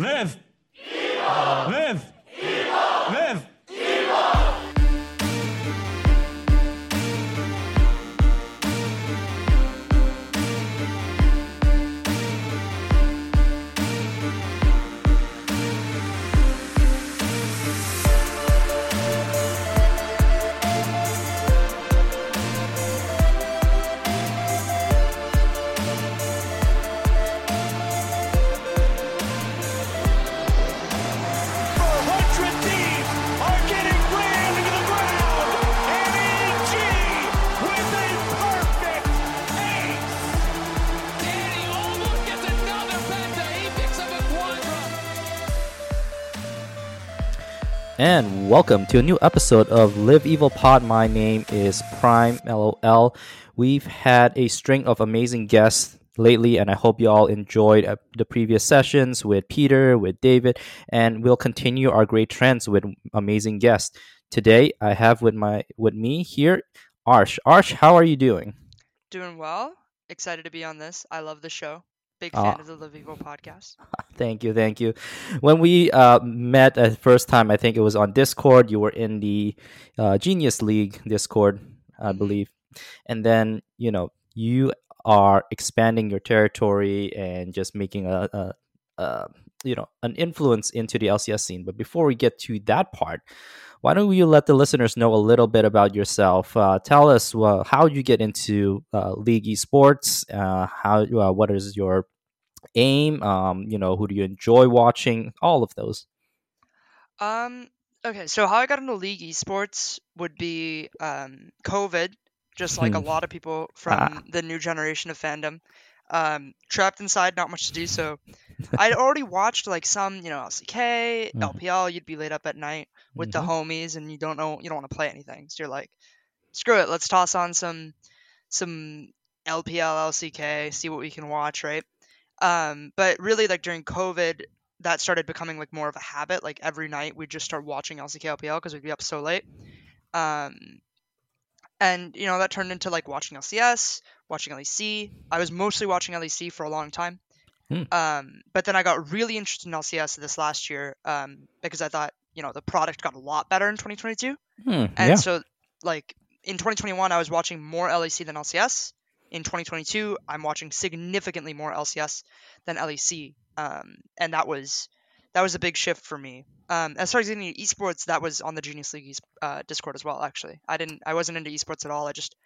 Live! Live! And welcome to a new episode of Live Evil Pod. My name is Prime LOL. We've had a string of amazing guests lately, and I hope you all enjoyed uh, the previous sessions with Peter, with David, and we'll continue our great trends with amazing guests. Today, I have with my with me here Arsh. Arsh, how are you doing? Doing well. Excited to be on this. I love the show. Big Ah. fan of the Live Evil podcast. Thank you, thank you. When we uh, met the first time, I think it was on Discord. You were in the uh, Genius League Discord, I Mhm. believe, and then you know you are expanding your territory and just making a, a, a you know an influence into the LCS scene. But before we get to that part, why don't you let the listeners know a little bit about yourself? Uh, tell us well, how you get into uh, League esports. Uh, how uh, what is your aim? Um, you know, who do you enjoy watching? All of those. Um, okay, so how I got into League Esports would be um, COVID, just like a lot of people from the new generation of fandom. Um, trapped inside, not much to do. So I'd already watched like some, you know, LCK, Mhm. LPL. You'd be late up at night with Mhm. the homies, and you don't know, you don't want to play anything. So you're like, screw it, let's toss on some, some LPL, LCK, see what we can watch, right? Um, but really, like during COVID, that started becoming like more of a habit. Like every night, we'd just start watching LCK LPL because we'd be up so late. Um, and you know that turned into like watching LCS, watching LEC. I was mostly watching LEC for a long time. Hmm. Um, but then I got really interested in LCS this last year um, because I thought you know the product got a lot better in 2022. Hmm, And yeah. so, like in 2021, I was watching more LEC than LCS. In 2022, I'm watching significantly more LCS than LEC, um, and that was that was a big shift for me. Um, as far as getting into esports, that was on the Genius League uh, Discord as well. Actually, I didn't, I wasn't into esports at all. I just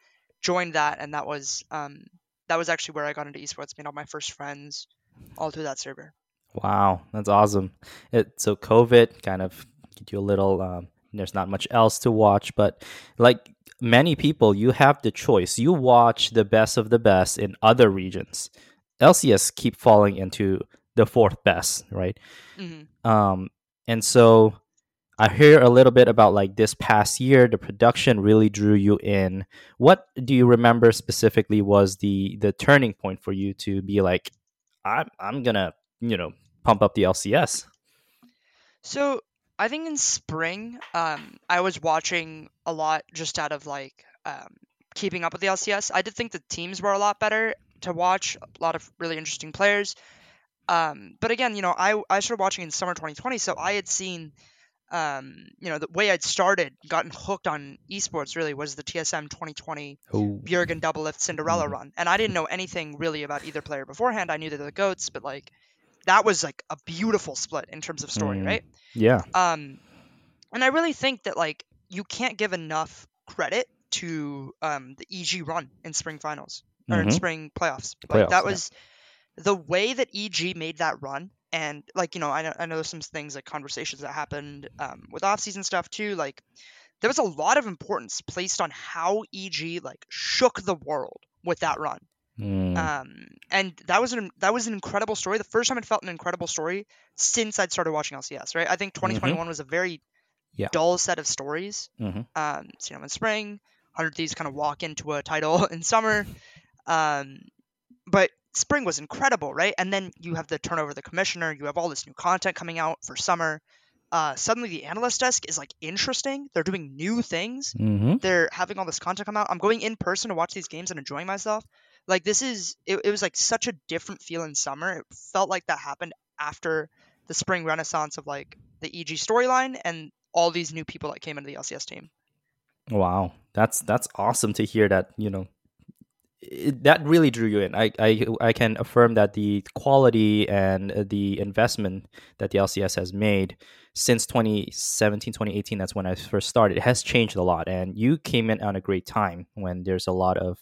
joined that, and that was um, that was actually where I got into esports. Made all my first friends, all through that server. Wow, that's awesome. It, so COVID kind of get you a little. Um, there's not much else to watch, but like many people, you have the choice. You watch the best of the best in other regions. LCS keep falling into the fourth best, right? hmm Um, and so I hear a little bit about like this past year, the production really drew you in. What do you remember specifically was the the turning point for you to be like, I'm I'm gonna you know pump up the LCS. So I think in spring, um, I was watching a lot just out of like um, keeping up with the LCS. I did think the teams were a lot better to watch, a lot of really interesting players. Um, but again, you know, I I started watching in summer 2020, so I had seen, um, you know, the way I'd started, gotten hooked on esports really was the TSM 2020 Oh, Bjerg Doublelift Cinderella Mhm. run, and I didn't know anything really about either player beforehand. I knew that they're the goats, but like that was like a beautiful split in terms of story, Mm. right? yeah. Um, and I really think that like you can't give enough credit to um, the EG run in spring finals or in Mhm. spring playoffs. Like Playoffs, that yeah. The way that EG made that run. And like you know, I know, I know there's some things like conversations that happened um, with off-season stuff too. Like there was a lot of importance placed on how EG like shook the world with that run. Mm, Um, and that was an that was an incredible story. The first time it felt an incredible story since I'd started watching LCS. Right, I think 2021 was a very Mm-hmm. Yeah. dull set of stories. Mhm. Um, you know, in spring, Hundred Thieves kind of walk into a title in summer. Um, but spring was incredible, right? And then you have the turnover of the commissioner. You have all this new content coming out for summer. Uh, suddenly, the analyst desk is like interesting. They're doing new things Mm-hmm. they're having all this content come out. I'm going in person to watch these games and enjoying myself. Like this is it, it was like such a different feel in summer. It felt like that happened after the spring renaissance of like the EG storyline and all these new people that came into the LCS team. Wow, that's that's awesome to hear that. You know, it, that really drew you in. I, I I can affirm that the quality and uh, the investment that the LCS has made since 2017, 2018, that's when I first started, has changed a lot. And you came in on a great time when there's a lot of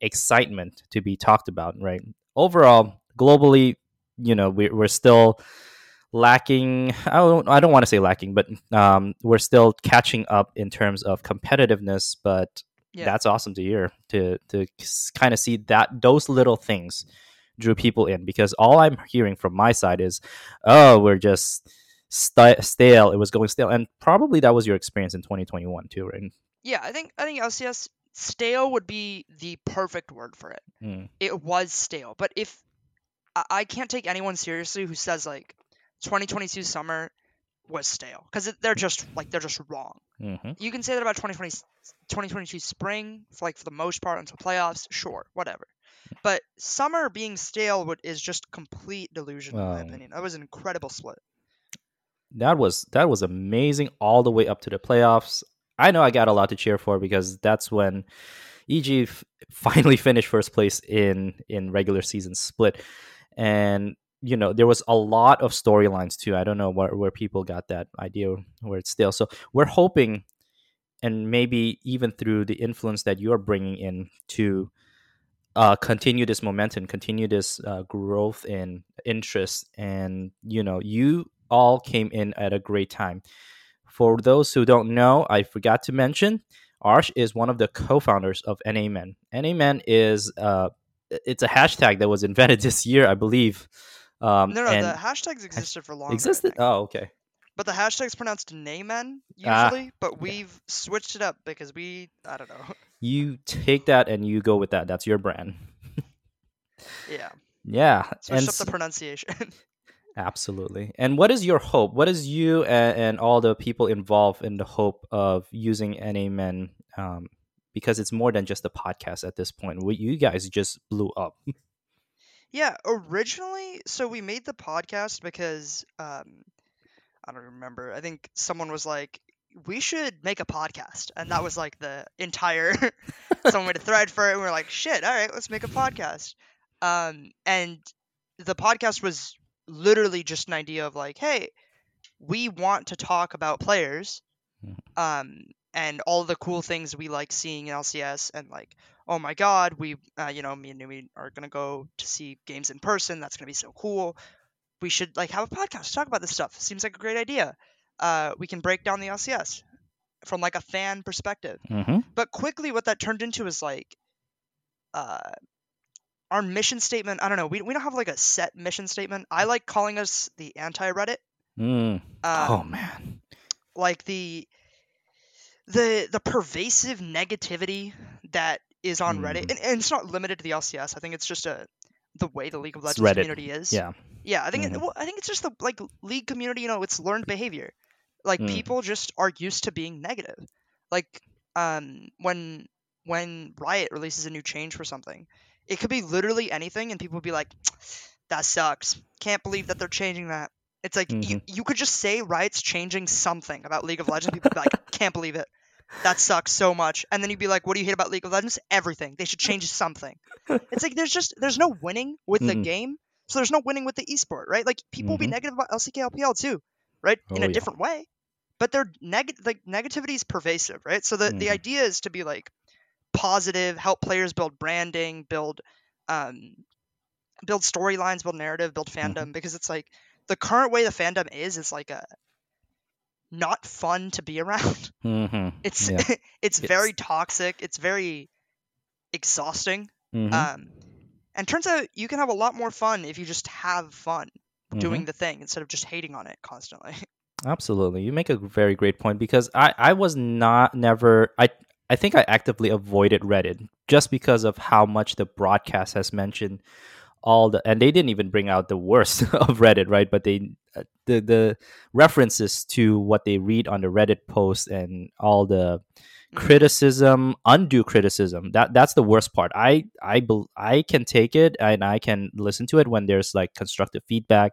excitement to be talked about, right? Overall, globally, you know, we, we're still lacking i don't i don't want to say lacking but um, we're still catching up in terms of competitiveness but Yeah. that's awesome to hear to to kind of see that those little things drew people in because all i'm hearing from my side is oh we're just st- stale it was going stale and probably that was your experience in 2021 too right Yeah, I think I think LCS stale would be the perfect word for it. Mm. It was stale, but if I, I can't take anyone seriously who says like 2022 summer was stale because they're just like they're just wrong. hmm You can say that about 2020 2022 spring for like for the most part until playoffs, sure, whatever. But summer being stale would is just complete delusion in my opinion. That was an incredible split. that was that was amazing all the way up to the playoffs. I know I got a lot to cheer for because that's when EG f- finally finished first place in in regular season split, and you know there was a lot of storylines too. I don't know where where people got that idea where it's still. So we're hoping, and maybe even through the influence that you're bringing in to uh, continue this momentum, continue this uh, growth in interest, and you know, you all came in at a great time. For those who don't know, I forgot to mention, Arsh is one of the co-founders of NAmen. NA Men is uh, it's a hashtag that was invented this year, I believe. Um, No, no, the hashtags existed for longer. I existed. Oh, okay. But the hashtag's pronounced Naymen Ah, usually, but we've switched it up because we I don't know. You take that and you go with that. That's your brand. yeah. Yeah, Switched and up the pronunciation. Absolutely. And what is your hope? What is you and, and all the people involved in the hope of using NAmen? Um, because it's more than just a podcast at this point. You guys just blew up. Yeah, originally so we made the podcast because um I don't remember. I think someone was like we should make a podcast and that was like the entire someone made a thread for it and we are like shit all right let's make a podcast um and the podcast was literally just an idea of like hey we want to talk about players Mhm. um and all the cool things we like seeing in lcs and like oh my god we uh, you know me and Numi are gonna go to see games in person that's gonna be so cool we should like have a podcast to talk about this stuff seems like a great idea uh, we can break down the lcs from like a fan perspective Mm-hmm. but quickly what that turned into is like uh our mission statement i don't know we, we don't have like a set mission statement i like calling us the anti-reddit Mm. um, oh man. like the the the pervasive negativity that is on reddit Mm. and, and it's not limited to the lcs i think it's just a the way the league of legends Reddit. community is Yeah. yeah i think it, Mhm. well, i think it's just the like league community you know it's learned behavior like Mm. people just are used to being negative like um when when riot releases a new change for something it could be literally anything and people would be like that sucks can't believe that they're changing that it's like you, Mhm. you could just say riot's changing something about league of legends people be like can't believe it that sucks so much and then you'd be like what do you hate about league of legends everything they should change something it's like there's just there's no winning with the Mhm. game so there's no winning with the esport right like people will be negative about lck lpl too right in Oh, a yeah. different way but they're neg- like negativity is pervasive right so the, the Mhm. idea is to be like positive help players build branding build um build storylines build narrative build Mm-hmm. fandom because it's like the current way the fandom is is like a not fun to be around Mm-hmm. it's Yeah. it's very It's- toxic it's very exhausting Mhm. um and turns out you can have a lot more fun if you just have fun doing Mhm. the thing instead of just hating on it constantly Absolutely. You make a very great point because I, I was not never I I think I actively avoided Reddit just because of how much the broadcast has mentioned all the and they didn't even bring out the worst of Reddit, right? But they uh, the the references to what they read on the Reddit post and all the criticism, undue criticism. That that's the worst part. I I I can take it and I can listen to it when there's like constructive feedback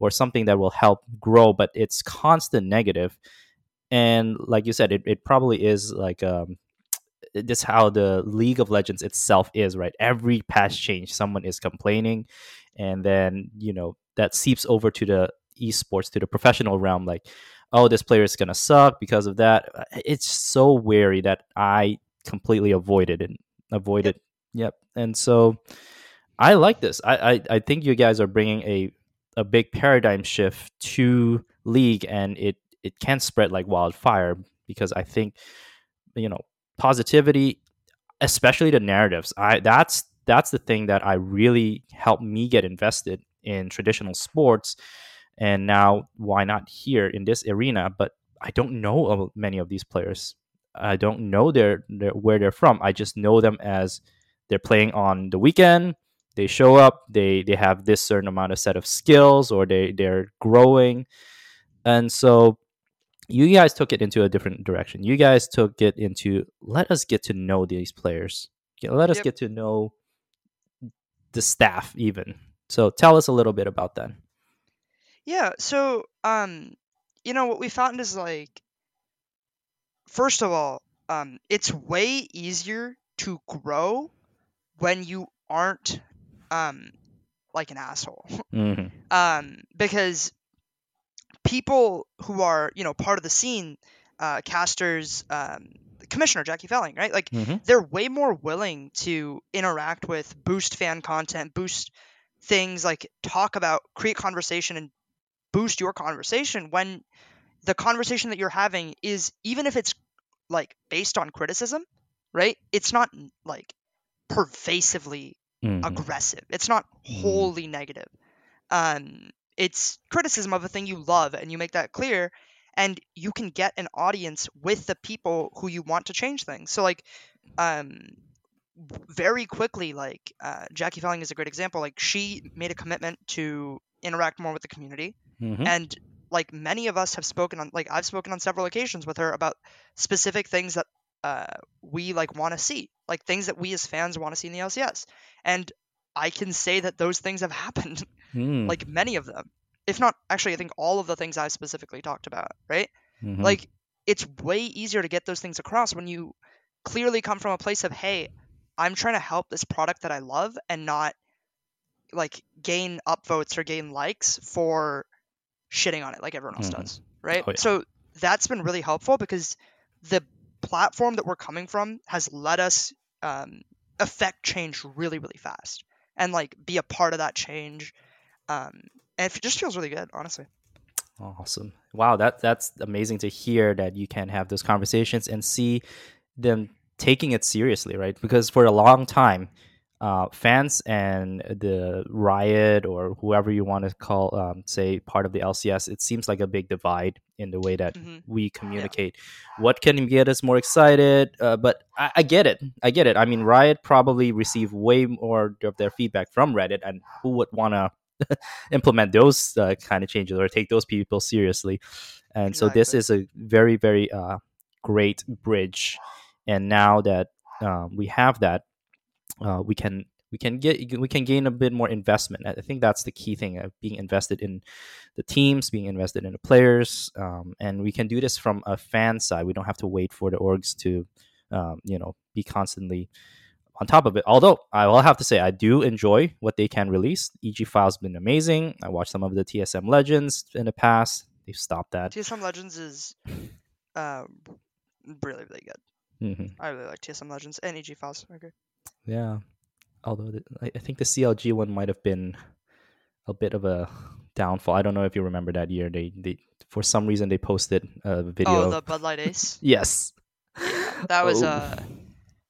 or something that will help grow, but it's constant. And like you said, it, it probably is like um this how the League of Legends itself is, right? Every patch change, someone is complaining, and then you know that seeps over to the esports, to the professional realm. Like, oh, this player is gonna suck because of that. Uh, It's so wary that I completely avoided and avoided. Yep. And so I like this. I, I I think you guys are bringing a a big paradigm shift to league, and it it can spread like wildfire because I think you know positivity especially the narratives. I that's that's the thing that i really helped me get invested in traditional sports and now why not here in this arena? But i don't know many of these players. I don't know their, their where they're from. I just know them as they're playing on the weekend. They show up they they have this certain amount of set of skills or they they're growing. And so you guys took it into a different direction. You guys took it into let us get to know these players. Let us Yep. get to know the staff even. So tell us a little bit about that. Yeah, so um you know what we found is like first of all, um it's way easier to grow when you aren't um like an asshole. hmm um because people who are, you know, part of the scene, uh casters um Commissioner Jackie Felling, right? Like hmm they're way more willing to interact with, boost fan content, boost things like talk about, create conversation and boost your conversation when the conversation that you're having is even if it's like based on criticism, right? It's not like pervasively hmm aggressive. It's not Mm. wholly negative. Um, it's criticism of a thing you love, and you make that clear, and you can get an audience with the people who you want to change things. So, like, um, very quickly, like uh, Jackie Felling is a great example. Like, she made a commitment to interact more with the community, hmm and like many of us have spoken on, like I've spoken on several occasions with her about specific things that uh, we like want to see, like things that we as fans want to see in the LCS, and I can say that those things have happened, Mm. like many of them, if not actually, I think all of the things I specifically talked about, right? Mhm. Like it's way easier to get those things across when you clearly come from a place of, hey, I'm trying to help this product that I love and not like gain upvotes or gain likes for shitting on it like everyone else Mhm. does, right? Oh, yeah. So that's been really helpful because the platform that we're coming from has let us um, affect change really, really fast and like be a part of that change. Um, and it just feels really good, honestly. Awesome. Wow, that that's amazing to hear that you can have those conversations and see them taking it seriously, right? Because for a long time, uh, fans and the riot or whoever you want to call, um, say, part of the LCS, it seems like a big divide in the way that Mhm. we communicate. What can get us more excited? Uh, but I, I get it. I get it. I mean, Riot probably receive way more of their feedback from Reddit, and who would want to implement those uh, kind of changes or take those people seriously? And so this is a very, very uh, great bridge. And now that um, we have that, uh, we can we can get we can gain a bit more investment. I think that's the key thing of being invested in the teams, being invested in the players, um, and we can do this from a fan side. We don't have to wait for the orgs to, um, you know, be constantly on top of it. Although I will have to say I do enjoy what they can release. EG File's been amazing. I watched some of the TSM Legends in the past. They've stopped that. TSM Legends is uh, really, really good. hmm I really like TSM Legends and EG Files. Agree. Yeah. Although the, I I think the CLG one might have been a bit of a downfall. I don't know if you remember that year. They they for some reason they posted a video. Oh, the Bud Light Ace. yes. That was Oh. uh,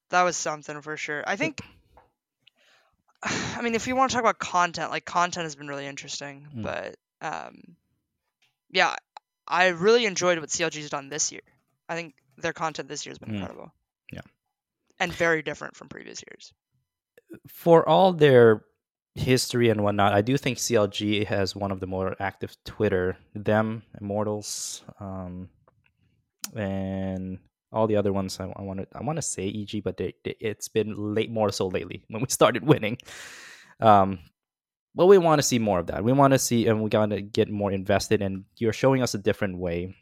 that was something for sure. I think. I mean, if you want to talk about content, like content has been really interesting, Mm. but um, yeah, I really enjoyed what CLG's done this year. I think their content this year has been Mm. incredible. And very different from previous years. for all their history and whatnot, I do think CLG has one of the more active Twitter. Them, Immortals, um, and all the other ones, I, I want to I want to say EG, but they, they, it's been late more so lately when we started winning. Um, but we want to see more of that. We want to see, and we got to get more invested. And you're showing us a different way.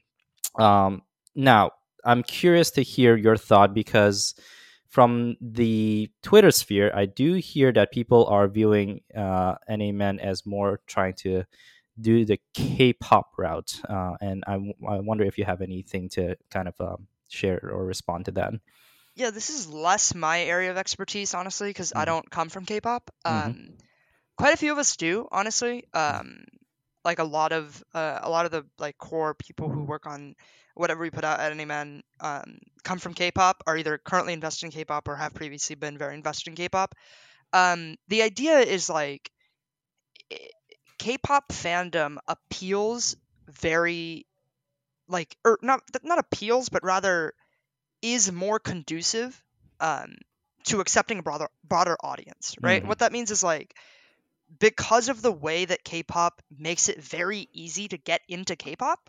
Um, now, I'm curious to hear your thought because from the Twitter sphere, I do hear that people are viewing uh, NAmen as more trying to do the K-pop route, uh, and I, w- I wonder if you have anything to kind of um, share or respond to that. Yeah, this is less my area of expertise, honestly, because I Mhm. don't come from K-pop. Mhm. Um, quite a few of us do, honestly. Um, like a lot of uh, a lot of the like core people who work on whatever we put out at NAmen um, come from K-pop, are either currently invested in K-pop or have previously been very invested in K-pop. Um, the idea is like K-pop fandom appeals very like or not not appeals, but rather is more conducive um, to accepting a broader broader audience, right? Mhm. What that means is like because of the way that K-pop makes it very easy to get into K-pop,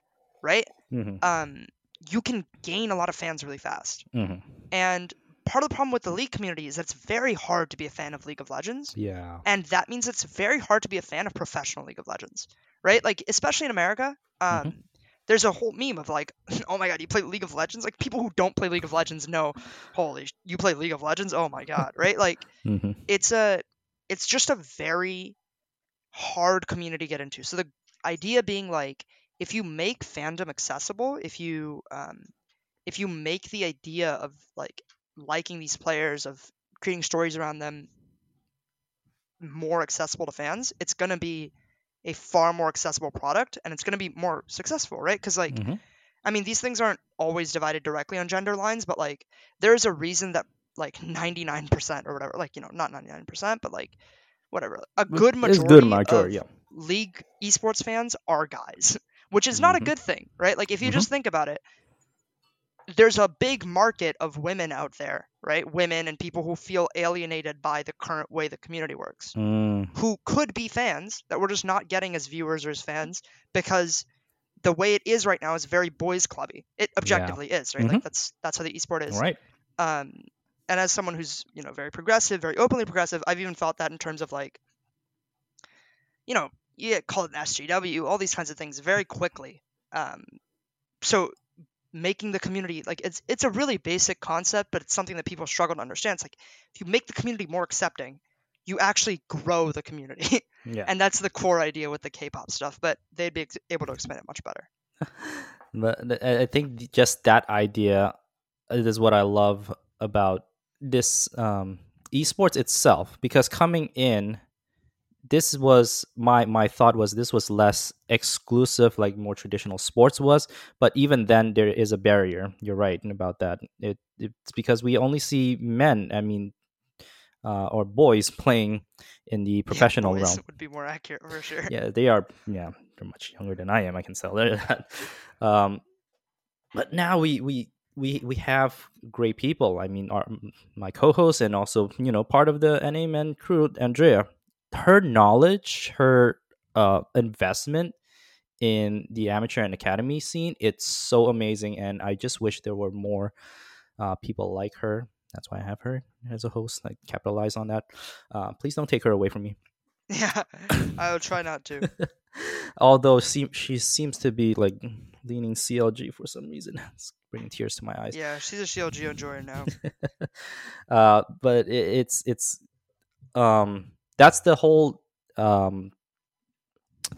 right? hmm Um, you can gain a lot of fans really fast. hmm And part of the problem with the League community is that it's very hard to be a fan of League of Legends. Yeah. And that means it's very hard to be a fan of professional League of Legends, right? Like, especially in America, um, Mhm. there's a whole meme of like, oh my god, you play League of Legends? Like, people who don't play League of Legends know, holy, sh- you play League of Legends? Oh my god, right? Like, hmm it's a, it's just a very hard community to get into. So the idea being like, if you make fandom accessible, if you, um, if you make the idea of like liking these players, of creating stories around them more accessible to fans, it's going to be a far more accessible product and it's going to be more successful, right? Because, like, hmm I mean, these things aren't always divided directly on gender lines, but like, there's a reason that like 99% or whatever, like, you know, not 99%, but like, whatever, a good It's majority, good majority. of Yeah. league esports fans are guys, which is not a Mhm. good thing, right? Like if you Mhm. just think about it, there's a big market of women out there, right? Women and people who feel alienated by the current way the community works, Mm, who could be fans that we're just not getting as viewers or as fans because the way it is right now is very boys clubby. It objectively is, right? Like that's that's how the esport is. right. Um, and as someone who's you know very progressive, very openly progressive, I've even felt that in terms of like, you know, you call it an SJW, all these kinds of things very quickly. Um, so making the community like it's it's a really basic concept, but it's something that people struggle to understand. It's like if you make the community more accepting, you actually grow the community, Yeah. and that's the core idea with the K-pop stuff. But they'd be able to explain it much better. But I think just that idea is what I love about this um, esports itself. Because coming in, this was my my thought was this was less exclusive like more traditional sports was. But even then, there is a barrier. You're right about that. It, it's because we only see men. I mean. Uh, or boys playing in the professional yeah, realm would be more accurate for sure. yeah they are yeah they're much younger than i am i can tell that um but now we we we we have great people. I mean our my co-host and also you know part of the NAmen crew andrea. Her knowledge her uh investment in the amateur and academy scene it's so amazing and i just wish there were more uh people like her. That's why i have her as a host like capitalize on that. Uh please don't take her away from me Yeah, I'll try not to. Although seem, she seems to be like leaning CLG for some reason. It's bringing tears to my eyes. Yeah, she's a CLG enjoyer now. uh, but it, it's it's um that's the whole um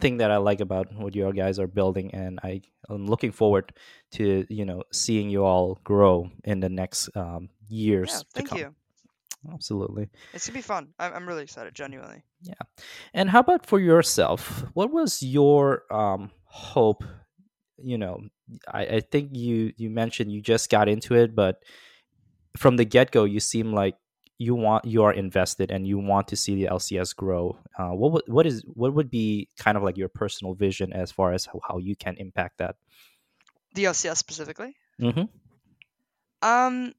thing that I like about what you guys are building, and I am looking forward to you know seeing you all grow in the next um, years Yeah, to thank come. you. Absolutely. It's gonna be fun. I'm, I'm really excited, genuinely. Yeah. And how about for yourself? What was your um, hope? You know, I, I think you you mentioned you just got into it, but from the get go, you seem like you want you are invested and you want to see the LCS grow. Uh, what would what is what would be kind of like your personal vision as far as how, how you can impact that? The LCS specifically. Mm-hmm. Um,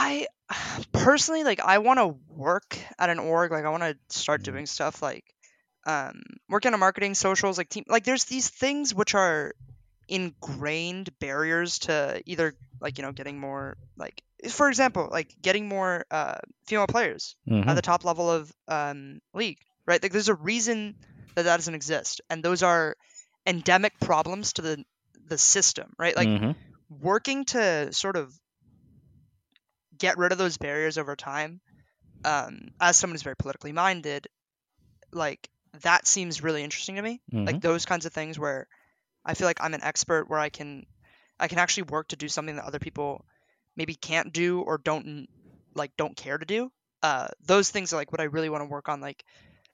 I personally like. I want to work at an org. Like, I want to start Mhm. doing stuff like, um, working on marketing, socials, like team. Like, there's these things which are ingrained barriers to either like you know getting more like for example like getting more uh, female players Mhm. at the top level of um, league right like there's a reason that that doesn't exist and those are endemic problems to the the system right like Mhm. working to sort of get rid of those barriers over time um, as someone who's very politically minded like that seems really interesting to me Mhm. like those kinds of things where i feel like i'm an expert where i can i can actually work to do something that other people maybe can't do or don't like don't care to do uh, those things are like what i really want to work on like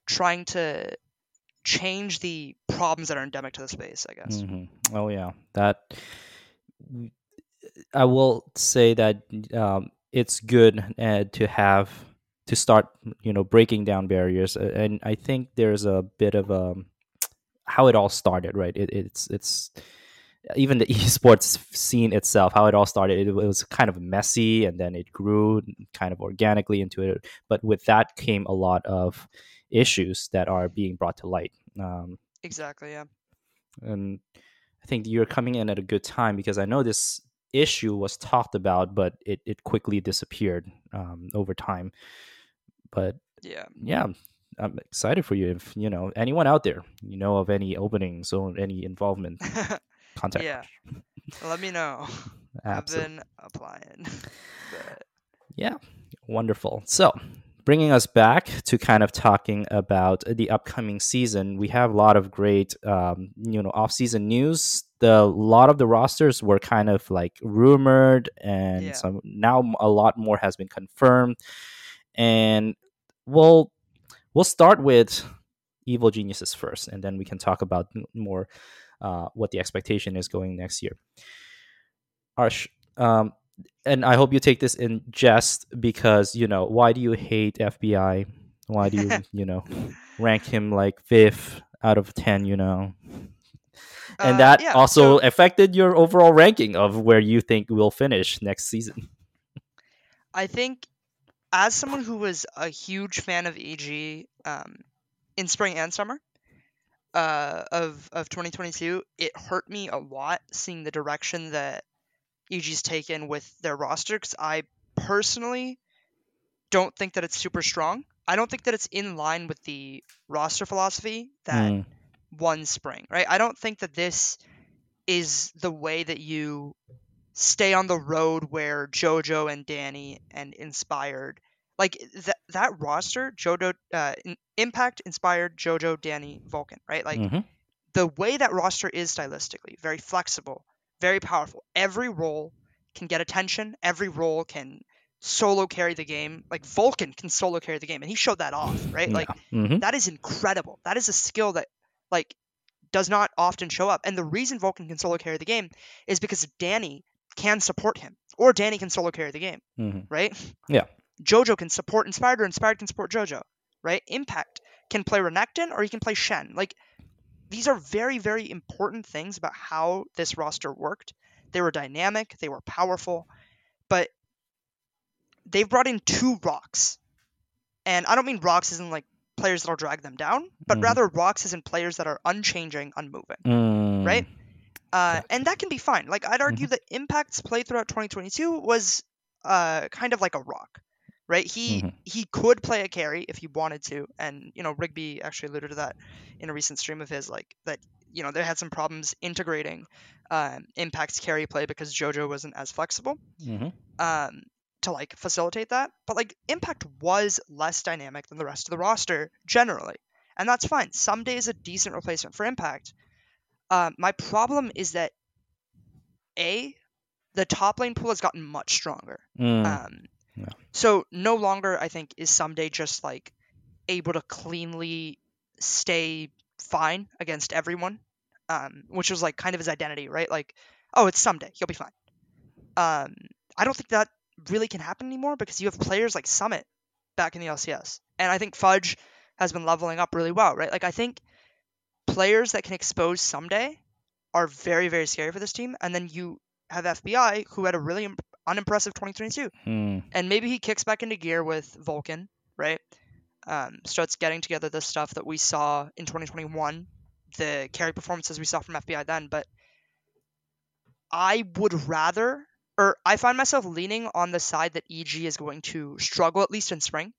trying to change the problems that are endemic to the space i guess Mhm. Oh yeah, that. I will say that um, it's good uh, to have to start, you know, breaking down barriers, uh, and I think there's a bit of um how it all started, right? It, it's it's even the esports scene itself, how it all started. It, it was kind of messy, and then it grew kind of organically into it. But with that came a lot of issues that are being brought to light. Um, exactly yeah and I think you're coming in at a good time because I know this issue was talked about, but it, it quickly disappeared um, over time. But yeah yeah, I'm excited for you. If you know anyone out there, you know of any openings or any involvement, contact. yeah let me know i've been applying but Yeah, wonderful. So, bringing us back to kind of talking about the upcoming season, we have a lot of great, um, you know, off-season news. The lot of the rosters were kind of like rumored, and Yeah. some now a lot more has been confirmed. And we'll we'll start with Evil Geniuses first, and then we can talk about more uh, what the expectation is going next year. Arsh, um, and I hope you take this in jest because you know why do you hate FBI? Why do you you know rank him like fifth out of ten? You know, and Uh, that yeah, also so- affected your overall ranking of where you think we'll finish next season. I think as someone who was a huge fan of EG um, in spring and summer uh, of of 2022, it hurt me a lot seeing the direction that EG's taken with their roster because I personally don't think that it's super strong. I don't think that it's in line with the roster philosophy that Mm, won spring, right? I don't think that this is the way that you stay on the road where JoJo and Danny and Inspired, like that that roster, JoJo, uh, Impact, Inspired, JoJo, Danny, Vulcan, right? Like mhm, the way that roster is stylistically, very flexible, very powerful. Every role can get attention. Every role can solo carry the game. Like Vulcan can solo carry the game, and he showed that off, right? Like yeah, mhm, that is incredible. That is a skill that like does not often show up. And the reason Vulcan can solo carry the game is because Danny can support him, or Danny can solo carry the game, mhm, right? Yeah. Jojo can support Inspired, or Inspired can support Jojo, right? Impact can play Renekton, or he can play Shen. Like these are very, very important things about how this roster worked. They were dynamic, they were powerful, but they've brought in two rocks. And I don't mean rocks as in like players that'll drag them down, but Mhm. rather rocks as in players that are unchanging, unmoving, mm, right? Uh, and that can be fine. Like I'd argue Mhm. that Impact's play throughout 2022 was uh, kind of like a rock, right? He Mhm. he could play a carry if he wanted to, and you know Rigby actually alluded to that in a recent stream of his, like that you know they had some problems integrating um, Impact's carry play because JoJo wasn't as flexible mhm, um, to like facilitate that. But like Impact was less dynamic than the rest of the roster generally, and that's fine. Ssumday is a decent replacement for Impact. Um, my problem is that a the top lane pool has gotten much stronger. mm, Um, Yeah. So no longer, I think, is Ssumday just like able to cleanly stay fine against everyone, um, which was like kind of his identity, right? Like, oh, it's Ssumday he'll be fine. Um, I don't think that really can happen anymore because you have players like Summit back in the LCS, and I think Fudge has been leveling up really well, right? Like I think players that can expose Ssumday are very very scary for this team, and then you have FBI who had a really imp- unimpressive 2022 mm, and maybe he kicks back into gear with Vulcan, right? Um, starts getting together the stuff that we saw in 2021, the carry performances we saw from FBI then. But I would rather, or I find myself leaning on the side that EG is going to struggle at least in spring,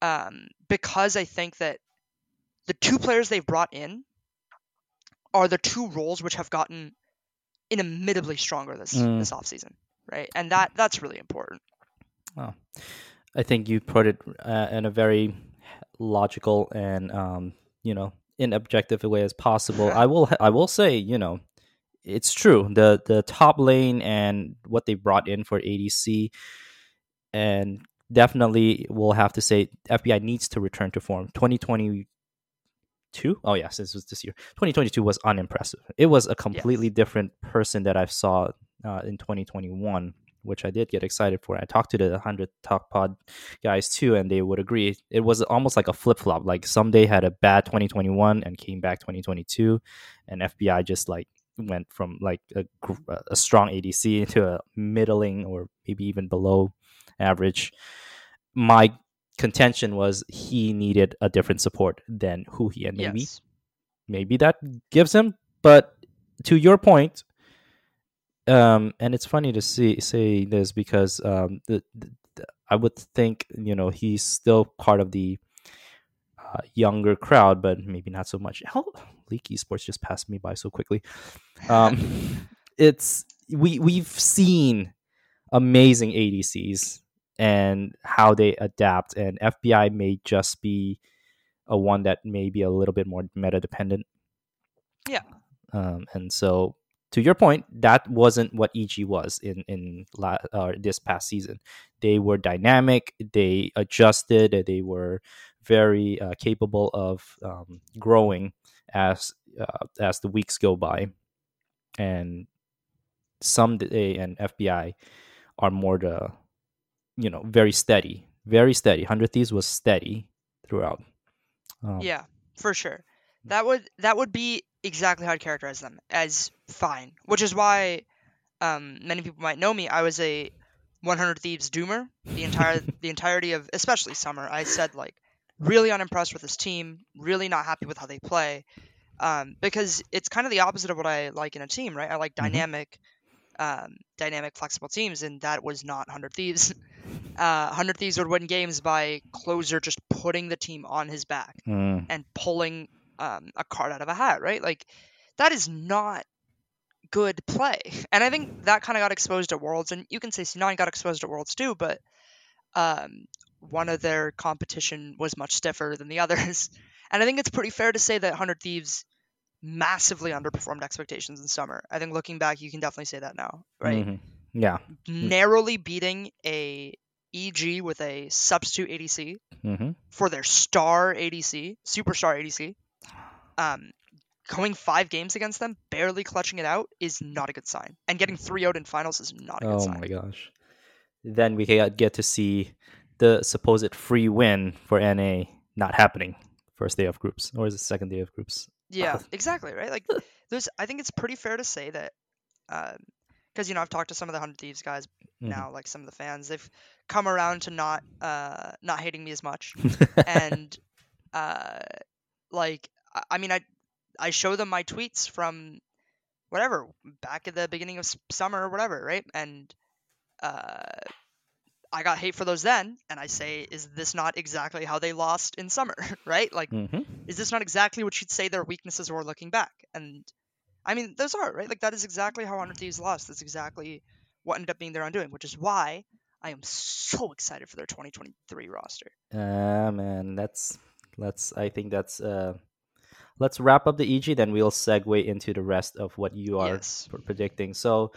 um, because I think that the two players they've brought in are the two roles which have gotten inimitably stronger this Mm. this offseason, right? And that that's really important. Oh, I think you put it uh, in a very logical and um, you know in objective way as possible. I will I will say you know it's true the the top lane and what they brought in for ADC and definitely we'll have to say FBI needs to return to form. 2022 oh yes this was this year. 2022 was unimpressive. It was a completely different person that i saw uh, in 2021 which i did get excited for. I talked to the 100 talk pod guys too and they would agree. It was almost like a flip-flop like Ssumday had a bad 2021 and came back 2022 and fbi just like went from like a, a strong adc into a middling or maybe even below average. My contention was he needed a different support than who he and maybe. Yes. maybe that gives him but to your point um and it's funny to see say this because um the, the, the- i would think you know he's still part of the uh, younger crowd but maybe not so much. How League esports just passed me by so quickly. Um it's we we've seen amazing adcs and how they adapt and fbi may just be a one that may be a little bit more meta dependent Yeah. um, and so to your point that wasn't what eg was in in la- uh, this past season. They were dynamic they adjusted they were very uh, capable of um, growing as uh, as the weeks go by and Ssumday and fbi are more the you know very steady very steady 100 thieves was steady throughout um, Yeah, for sure. That would that would be exactly how I'd characterize them as fine, which is why um, many people might know me. I was a 100 Thieves doomer the entire the entirety of especially summer. I said like really unimpressed with this team, really not happy with how they play, um, because it's kind of the opposite of what I like in a team, right? I like Mhm. dynamic, um, dynamic, flexible teams, and that was not 100 Thieves. Uh, 100 Thieves would win games by Closer just putting the team on his back mm, and pulling um, a card out of a hat, right? Like that is not good play. And I think that kind of got exposed at Worlds, and you can say C9 got exposed at Worlds too, but um, one of their competition was much stiffer than the others. And I think it's pretty fair to say that 100 Thieves massively underperformed expectations in summer. I think looking back, you can definitely say that now, right? mhm. yeah Narrowly beating a EG with a substitute ADC hmm for their star ADC, superstar ADC. Um, going five games against them, barely clutching it out, is not a good sign. And getting 3 0 in finals is not a good sign. oh my gosh then we get to see the supposed free win for na not happening first day of groups or is it second day of groups Yeah, exactly, right? Like, there's, I think it's pretty fair to say that, because, you know, I've talked to some of the 100 Thieves guys Mhm. now, like some of the fans, they've come around to not, uh, not hating me as much. and uh, like I- I mean I I show them my tweets from whatever back at the beginning of summer or whatever, right? And uh, I got hate for those then, and I say, is this not exactly how they lost in summer, right? Like, Mhm. is this not exactly what you'd say their weaknesses were looking back? And I mean, those are right. Like that is exactly how 100 Thieves lost. That's exactly what ended up being their undoing, which is why I am so excited for their 2023 roster. Ah man, that's let's. I think that's. uh Let's wrap up the EG, then we'll segue into the rest of what you are Yes. pr- predicting. So,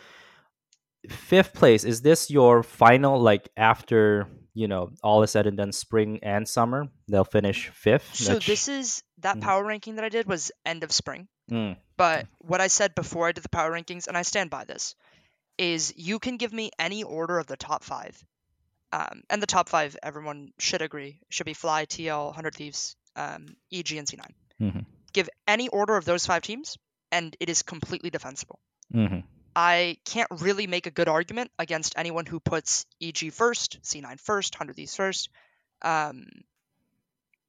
fifth place is this your final? Like after you know all is said and done, spring and summer, they'll finish fifth. So this is that Mhm. power ranking that I did was end of spring. Mm, But what I said before I did the power rankings, and I stand by this, is you can give me any order of the top five. Um, and the top five, everyone should agree, should be Fly, TL, 100 Thieves, um, EG, and C9. Mhm. Give any order of those five teams, and it is completely defensible. mhm. I can't really make a good argument against anyone who puts EG first, C9 first, 100 Thieves first. Um,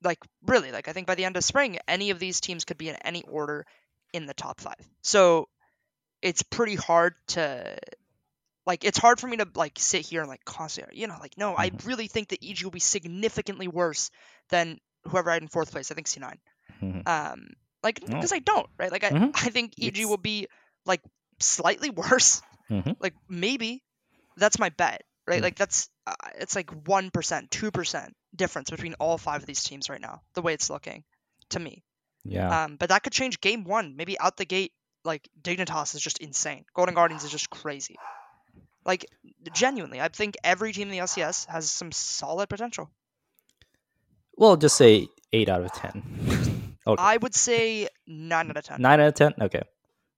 like, really, like, I think by the end of spring, any of these teams could be in any order in the top five. So it's pretty hard to like it's hard for me to like sit here and like constantly you know like no I Mhm. really think that EG will be significantly worse than whoever I had in fourth place. I think C9. Mhm. Um, like Oh. because I don't right. Like I, Mhm. I think EG It's- will be like slightly worse. Mhm. Like maybe that's my bet. Right. Mm. Like that's uh, it's like one percent, two percent difference between all five of these teams right now. The way it's looking to me. Yeah. Um, but that could change game one. Maybe out the gate, like Dignitas is just insane. Golden Guardians is just crazy. Like genuinely, I think every team in the LCS has some solid potential. well, just say eight out of ten. okay. I would say nine out of ten. Nine out of ten. Okay.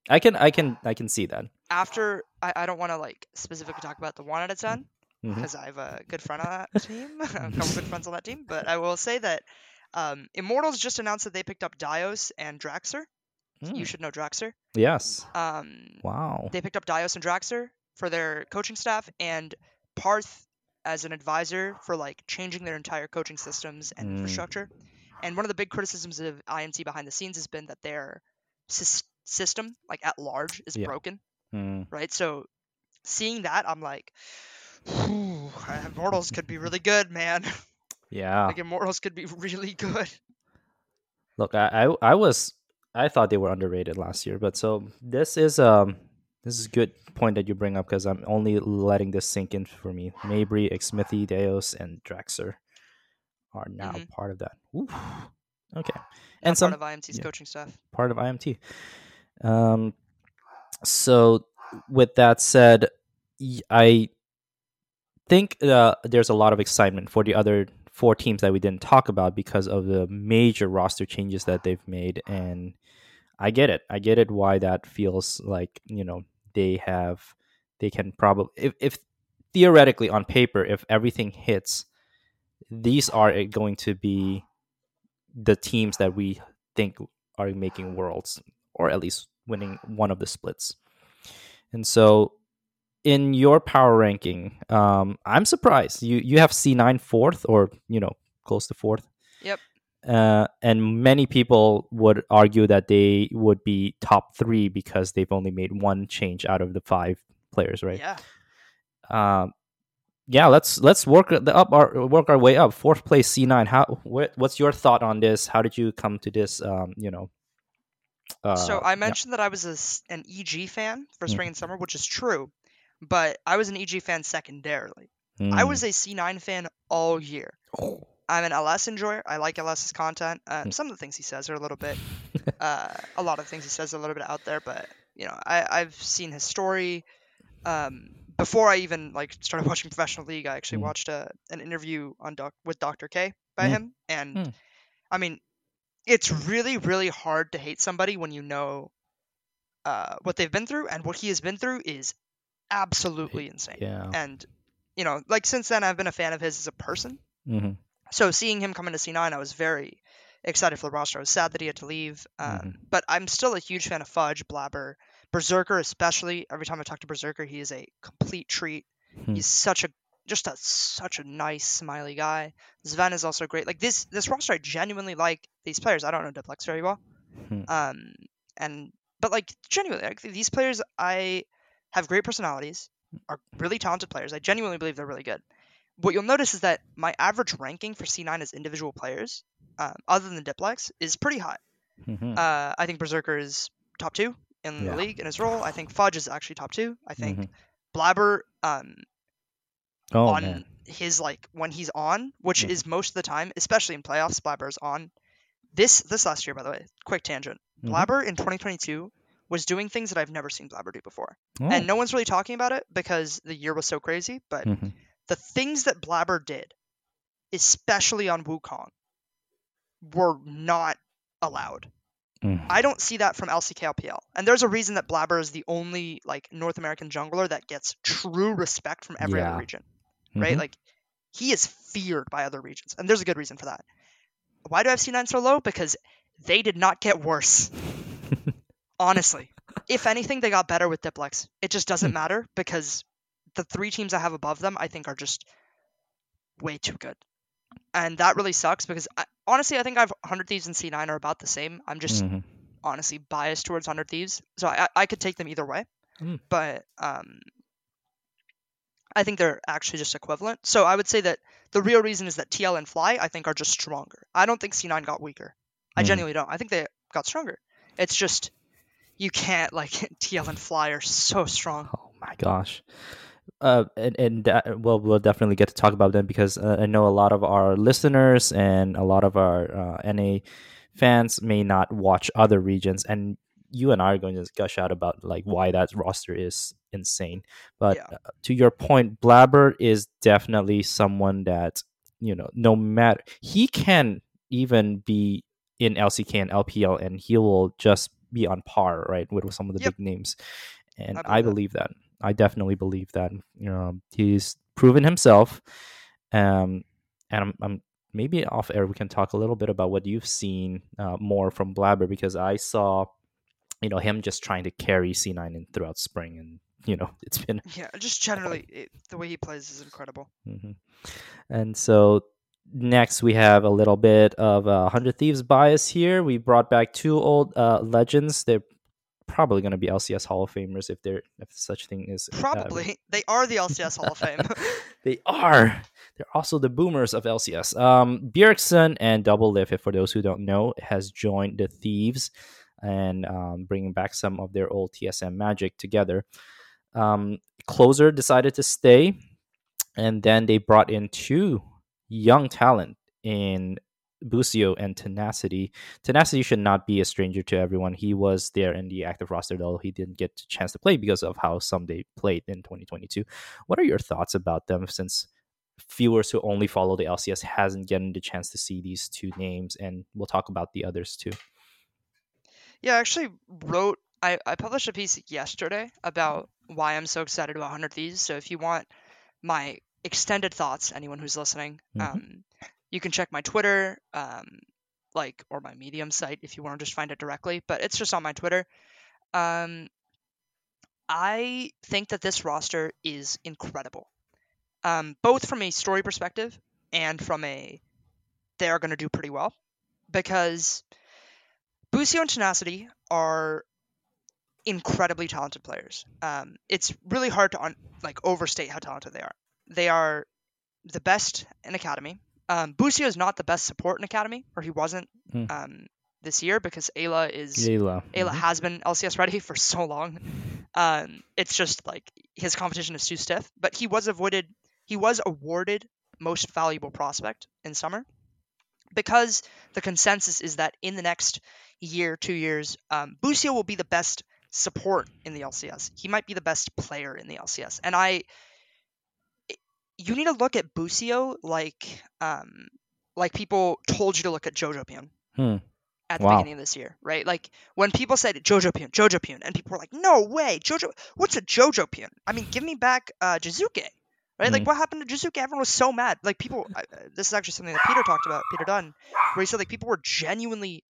I can. I can. I can see that. After I, I don't want to like specifically talk about the one out of ten Mhm. because I have a good friend on that team, a couple good friends on that team. But I will say that um, Immortals just announced that they picked up Dios and Draxer. You Mm. should know Draxer. Yes. Um, Wow. they picked up Dios and Draxer for their coaching staff and Parth as an advisor for like changing their entire coaching systems and Mm. infrastructure. And one of the big criticisms of IMT behind the scenes has been that their sys- system, like at large, is Yeah. broken, Mm. right? So seeing that, I'm like, "Whew, Immortals could be really good, man. Yeah. like Immortals could be really good. Look, I, I I was I thought they were underrated last year, but so this is um this is a good point that you bring up because I'm only letting this sink in for me. Mabry, Xmithie, Dios, and Draxer are now Mhm. part of that. Okay, Not and some part of IMT's yeah. coaching staff. part of IMT. Um, so with that said, I think uh, there's a lot of excitement for the other four teams that we didn't talk about because of the major roster changes that they've made, and I get it. I get it why that feels like you know they have they can probably if, if theoretically on paper if everything hits, these are uh, going to be the teams that we think are making worlds or at least winning one of the splits. And so in your power ranking, um, I'm surprised. You you have C9 fourth or, you know, close to fourth. Yep. Uh, and many people would argue that they would be top three because they've only made one change out of the five players, right? Yeah. Um, yeah, let's let's work the up our work our way up. Fourth place, C nine. How? What, what's your thought on this? How did you come to this? Um, you know. Uh, so I yeah. mentioned that I was a an EG fan for Mhm. spring and summer, which is true, but I was an EG fan secondarily. I Mm. was a C9 fan all year. I'm an LS enjoyer. I like LS's content. Um, Mm. some of the things he says are a little bit, uh, a lot of things he says are a little bit out there, but you know, I, I've seen his story. Um, before I even like started watching professional league, I actually Mm. watched a, an interview on doc, with Dr. K by Mm. him, and Mm. I mean, it's really really hard to hate somebody when you know uh, what they've been through, and what he has been through is absolutely insane. yeah. And you know, like since then, I've been a fan of his as a person. hmm So seeing him come into C9, I was very excited for the roster. I was sad that he had to leave, um, Mhm. but I'm still a huge fan of Fudge, Blaber, Berserker, especially. Every time I talk to Berserker, he is a complete treat. Hmm. He's such a just a such a nice, smiley guy. Zven is also great. Like this this roster, I genuinely like these players. I don't know Diplex very well, Hmm. um, and but like genuinely, like these players, I have great personalities, are really talented players. I genuinely believe they're really good. What you'll notice is that my average ranking for C9 as individual players, um, other than Diplex, is pretty high. Mhm. Uh, I think Berserker is top two in Yeah. the league in his role. I think Fudge is actually top two. I think Mhm. Blaber um, Oh on man. his like when he's on, which Mhm. is most of the time, especially in playoffs, Blaber is on. This this last year, by the way, quick tangent. Mhm. Blaber in 2022 was doing things that I've never seen Blaber do before, Oh. and no one's really talking about it because the year was so crazy. But Mhm. the things that Blaber did, especially on Wukong, were not allowed. Mhm. I don't see that from LCKLPL. And there's a reason that Blabber is the only like North American jungler that gets true respect from every Yeah. other region. Right? Mhm. Like he is feared by other regions. And there's a good reason for that. Why do I have C9 so low? Because they did not get worse. Honestly. If anything, they got better with Diplex. It just doesn't Hmm. matter because the three teams I have above them, I think, are just way too good. And that really sucks because I, honestly, I think I've 100 Thieves and C9 are about the same. I'm just Mhm. honestly biased towards 100 Thieves. So I, I could take them either way. Mm. but um, I think they're actually just equivalent. So I would say that the real reason is that TL and Fly I think are just stronger. I don't think C9 got weaker. I Mm. genuinely don't. I think they got stronger. It's just you can't like TL and Fly are so strong. Oh my gosh. Uh, and, and well, we'll definitely get to talk about them because uh, I know a lot of our listeners and a lot of our uh, NA fans may not watch other regions, and you and I are going to gush out about like why that roster is insane. But Yeah. uh, to your point, Blaber is definitely someone that you know, no matter he can even be in LCK and LPL, and he will just be on par, right, with some of the Yep. big names. And I I believe believe that. I definitely believe that. You know, he's proven himself. Um, and I'm, I'm maybe off air we can talk a little bit about what you've seen uh, more from Blaber because I saw, you know, him just trying to carry C9 in throughout spring, and you know, it's been Yeah, just generally it, the way he plays is incredible. hmm And so next we have a little bit of uh, Hundred Thieves bias here. We brought back two old uh, legends. They're probably going to be LCS Hall of Famers if there if such thing is. uh, Probably they are the LCS Hall of Fame. they are. They're also the boomers of LCS. Um, Bjergsen and Doublelift, for those who don't know, has joined the Thieves and um, bringing back some of their old TSM magic together. Um, Closer decided to stay, and then they brought in two young talent in Busio and Tenacity. Tenacity should not be a stranger to everyone. He was there in the active roster, though he didn't get a chance to play because of how some they played in 2022. What are your thoughts about them since viewers who only follow the LCS hasn't gotten the chance to see these two names? And we'll talk about the others too. yeah, I actually wrote. I, I published a piece yesterday about why I'm so excited about 100 Thieves. So if you want my extended thoughts, anyone who's listening, Mhm. um, you can check my Twitter, um, like or my Medium site if you want to just find it directly. But it's just on my Twitter. Um, I think that this roster is incredible, um, both from a story perspective and from a they are going to do pretty well because Busio and Tenacity are incredibly talented players. Um, it's really hard to un- like overstate how talented they are. They are the best in academy. Um, Busio is not the best support in academy, or he wasn't Hmm. um, this year because Eyla is Eyla. Eyla Mhm. has been LCS ready for so long. Um, it's just like his competition is too stiff. But he was avoided. He was awarded most valuable prospect in summer because the consensus is that in the next year, two years, um, Busio will be the best support in the LCS. He might be the best player in the LCS, and I. You need to look at Busio like, um, like people told you to look at Jojopyun Hmm. at the Wow. beginning of this year, right? Like when people said Jojopyun, Jojo Pion, and people were like, "No way, Jojo! What's a Jojopyun? I mean, give me back uh, Jiizuke." Right? Like Mhm. what happened to Jiizuke? Everyone was so mad. Like people, I- uh, this is actually something that Peter talked about, Peter Dunn, where he said like people were genuinely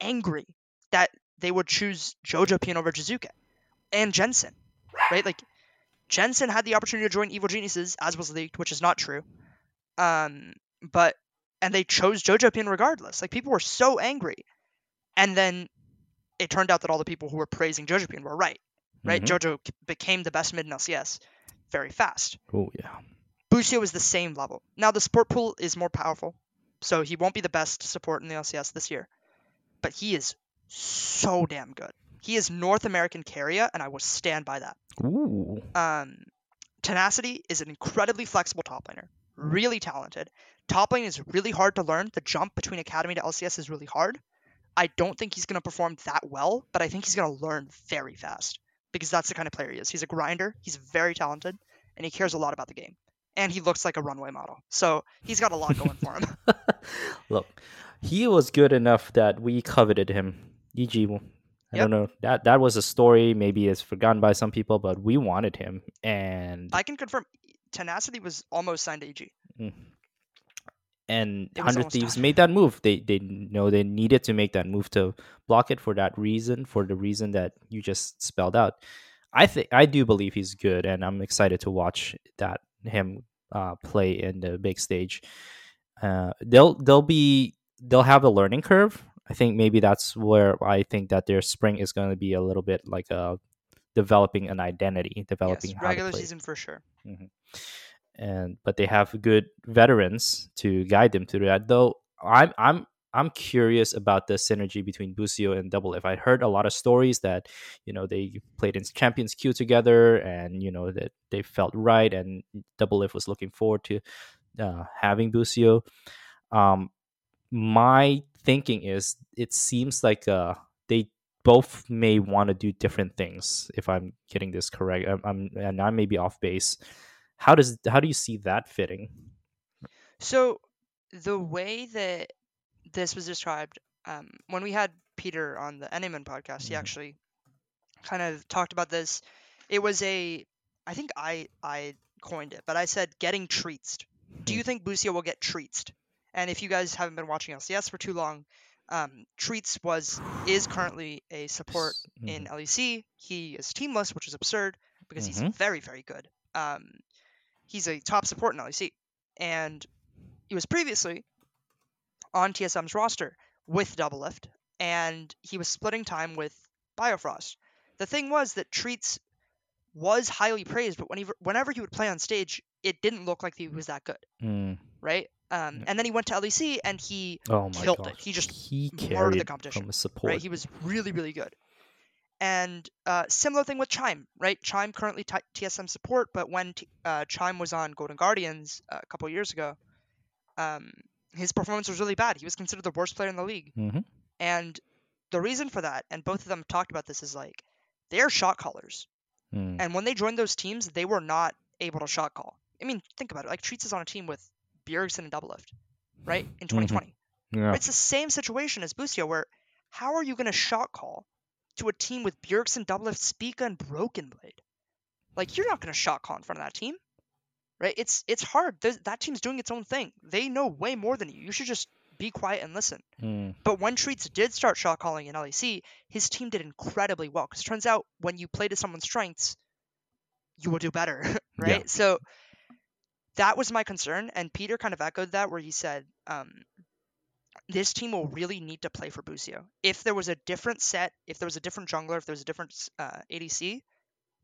angry that they would choose Jojopyun over Jiizuke and Jensen, right? Like Jensen had the opportunity to join Evil Geniuses, as was leaked, which is not true. Um, but and they chose Jojopyun regardless. Like people were so angry, and then it turned out that all the people who were praising Jojopyun were right. Right? Mhm. Jojo became the best mid in LCS very fast. Oh yeah. Busio is the same level. Now the support pool is more powerful, so he won't be the best support in the LCS this year, but he is so damn good. He is North American carrier, and I will stand by that. Ooh. Um, Tenacity is an incredibly flexible top laner, really talented. Top lane is really hard to learn. The jump between Academy to LCS is really hard. I don't think he's going to perform that well, but I think he's going to learn very fast because that's the kind of player he is. He's a grinder, he's very talented, and he cares a lot about the game. And he looks like a runway model. So he's got a lot going for him. Look, he was good enough that we coveted him. EG, I don't know that that was a story. Maybe it's forgotten by some people, but we wanted him, and I can confirm Tenacity was almost signed to EG. and It Hundred Thieves done. made that move. They they know they needed to make that move to block it for that reason, for the reason that you just spelled out. I think I do believe he's good, and I'm excited to watch that him uh, play in the big stage. Uh, they'll they'll be they'll have a learning curve. I think maybe that's where I think that their spring is going to be a little bit like a developing an identity, developing yes, regular season for sure. and but they have good veterans to guide them through that. Though I'm I'm I'm curious about the synergy between Busio and Doublelift. I heard a lot of stories that you know they played in Champions Queue together, and you know that they felt right, and Doublelift was looking forward to uh, having Busio. Um, my thinking is it seems like uh, they both may want to do different things. If I'm getting this correct, I'm, I'm and I may be off base. How does how do you see that fitting? So the way that this was described um, when we had Peter on the NAmen podcast, he Mhm. actually kind of talked about this. It was a, I think I I coined it, but I said getting treats. Do Hmm. you think Busio will get treatsed? And if you guys haven't been watching LCS for too long, um, Treatz was is currently a support S- in. LEC. He is teamless, which is absurd because he's Mhm. very, very good. Um, he's a top support in LEC, and he was previously on TSM's roster with Doublelift, and he was splitting time with Biofrost. The thing was that Treatz was highly praised, but when he, whenever he would play on stage, it didn't look like he was that good, Mm. right? Um, and then he went to LEC and he Oh killed god, it. He just he murdered the carried competition, from support. right? He was really, really good. And uh, similar thing with Chime, right? Chime currently t- TSM support, but when t- uh, Chime was on Golden Guardians uh, a couple years ago, um, his performance was really bad. He was considered the worst player in the league. hmm And the reason for that, and both of them talked about this, is like they're shot callers. Mm. And when they joined those teams, they were not able to shot call. I mean, think about it. Like Treatz is on a team with Bjergsen and Doublelift, right? In 2020. Yeah. It's the same situation as Busio, where how are you going to shot call to a team with Bjergsen, Doublelift, Spica, and Broken Blade? Like you're not going to shot call in front of that team, right? It's it's hard. Th- that team's doing its own thing. They know way more than you. You should just be quiet and listen. Mm. But when Treatz did start shot calling in LEC, his team did incredibly well. Because turns out when you play to someone's strengths, you will do better, right? So that was my concern, and Peter kind of echoed that, where he said, um, "This team will really need to play for Busio. If there was a different set, if there was a different jungler, if there was a different uh, ADC."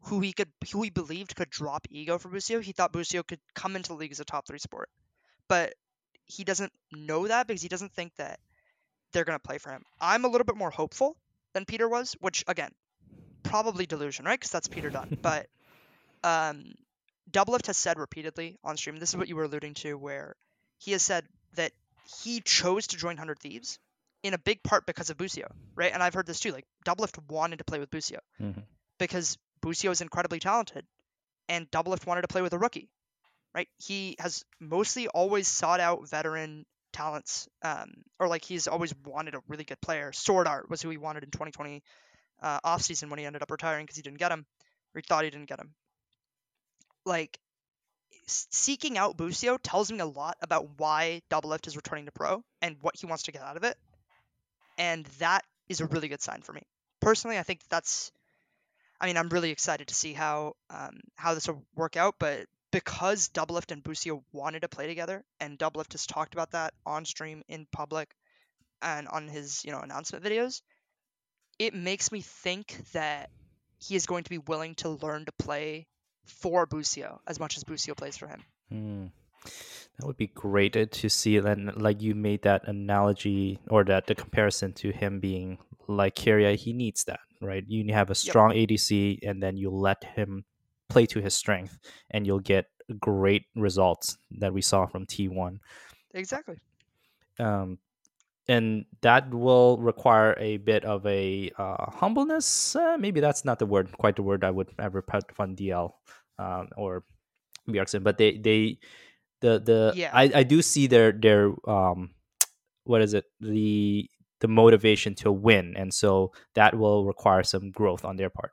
Who he could, who he believed could drop ego for Busio, he thought Busio could come into the league as a top three sport, but he doesn't know that because he doesn't think that they're going to play for him. I'm a little bit more hopeful than Peter was, which again, probably delusion, right? Because that's Peter Dunn. but um, Doublelift has said repeatedly on stream, this is what you were alluding to, where he has said that he chose to join Hundred Thieves in a big part because of Busio, right? And I've heard this too. Like Doublelift wanted to play with Busio Mhm. because Busio is incredibly talented, and Doublelift wanted to play with a rookie, right? He has mostly always sought out veteran talents, um, or like he's always wanted a really good player. Sword Art was who he wanted in 2020 uh, offseason when he ended up retiring because he didn't get him, or he thought he didn't get him. Like seeking out Busio tells me a lot about why Doublelift is returning to pro and what he wants to get out of it, and that is a really good sign for me. Personally, I think that's I mean, I'm really excited to see how um, how this will work out. But because Doublelift and Busio wanted to play together, and Doublelift has talked about that on stream in public and on his you know announcement videos, it makes me think that he is going to be willing to learn to play for Busio as much as Busio plays for him. Mm. That would be great uh, to see. And like you made that analogy or that the comparison to him being like Keria, he needs that, right? You have a strong ADC, and then you let him play to his strength, and you'll get great results that we saw from T1. Exactly. Um, and that will require a bit of a uh, humbleness. Uh, maybe that's not the word, quite the word I would ever put on DL um, or Bjergsen, but they they the the Yeah. I, I do see their their um what is it the the motivation to win, and so that will require some growth on their part.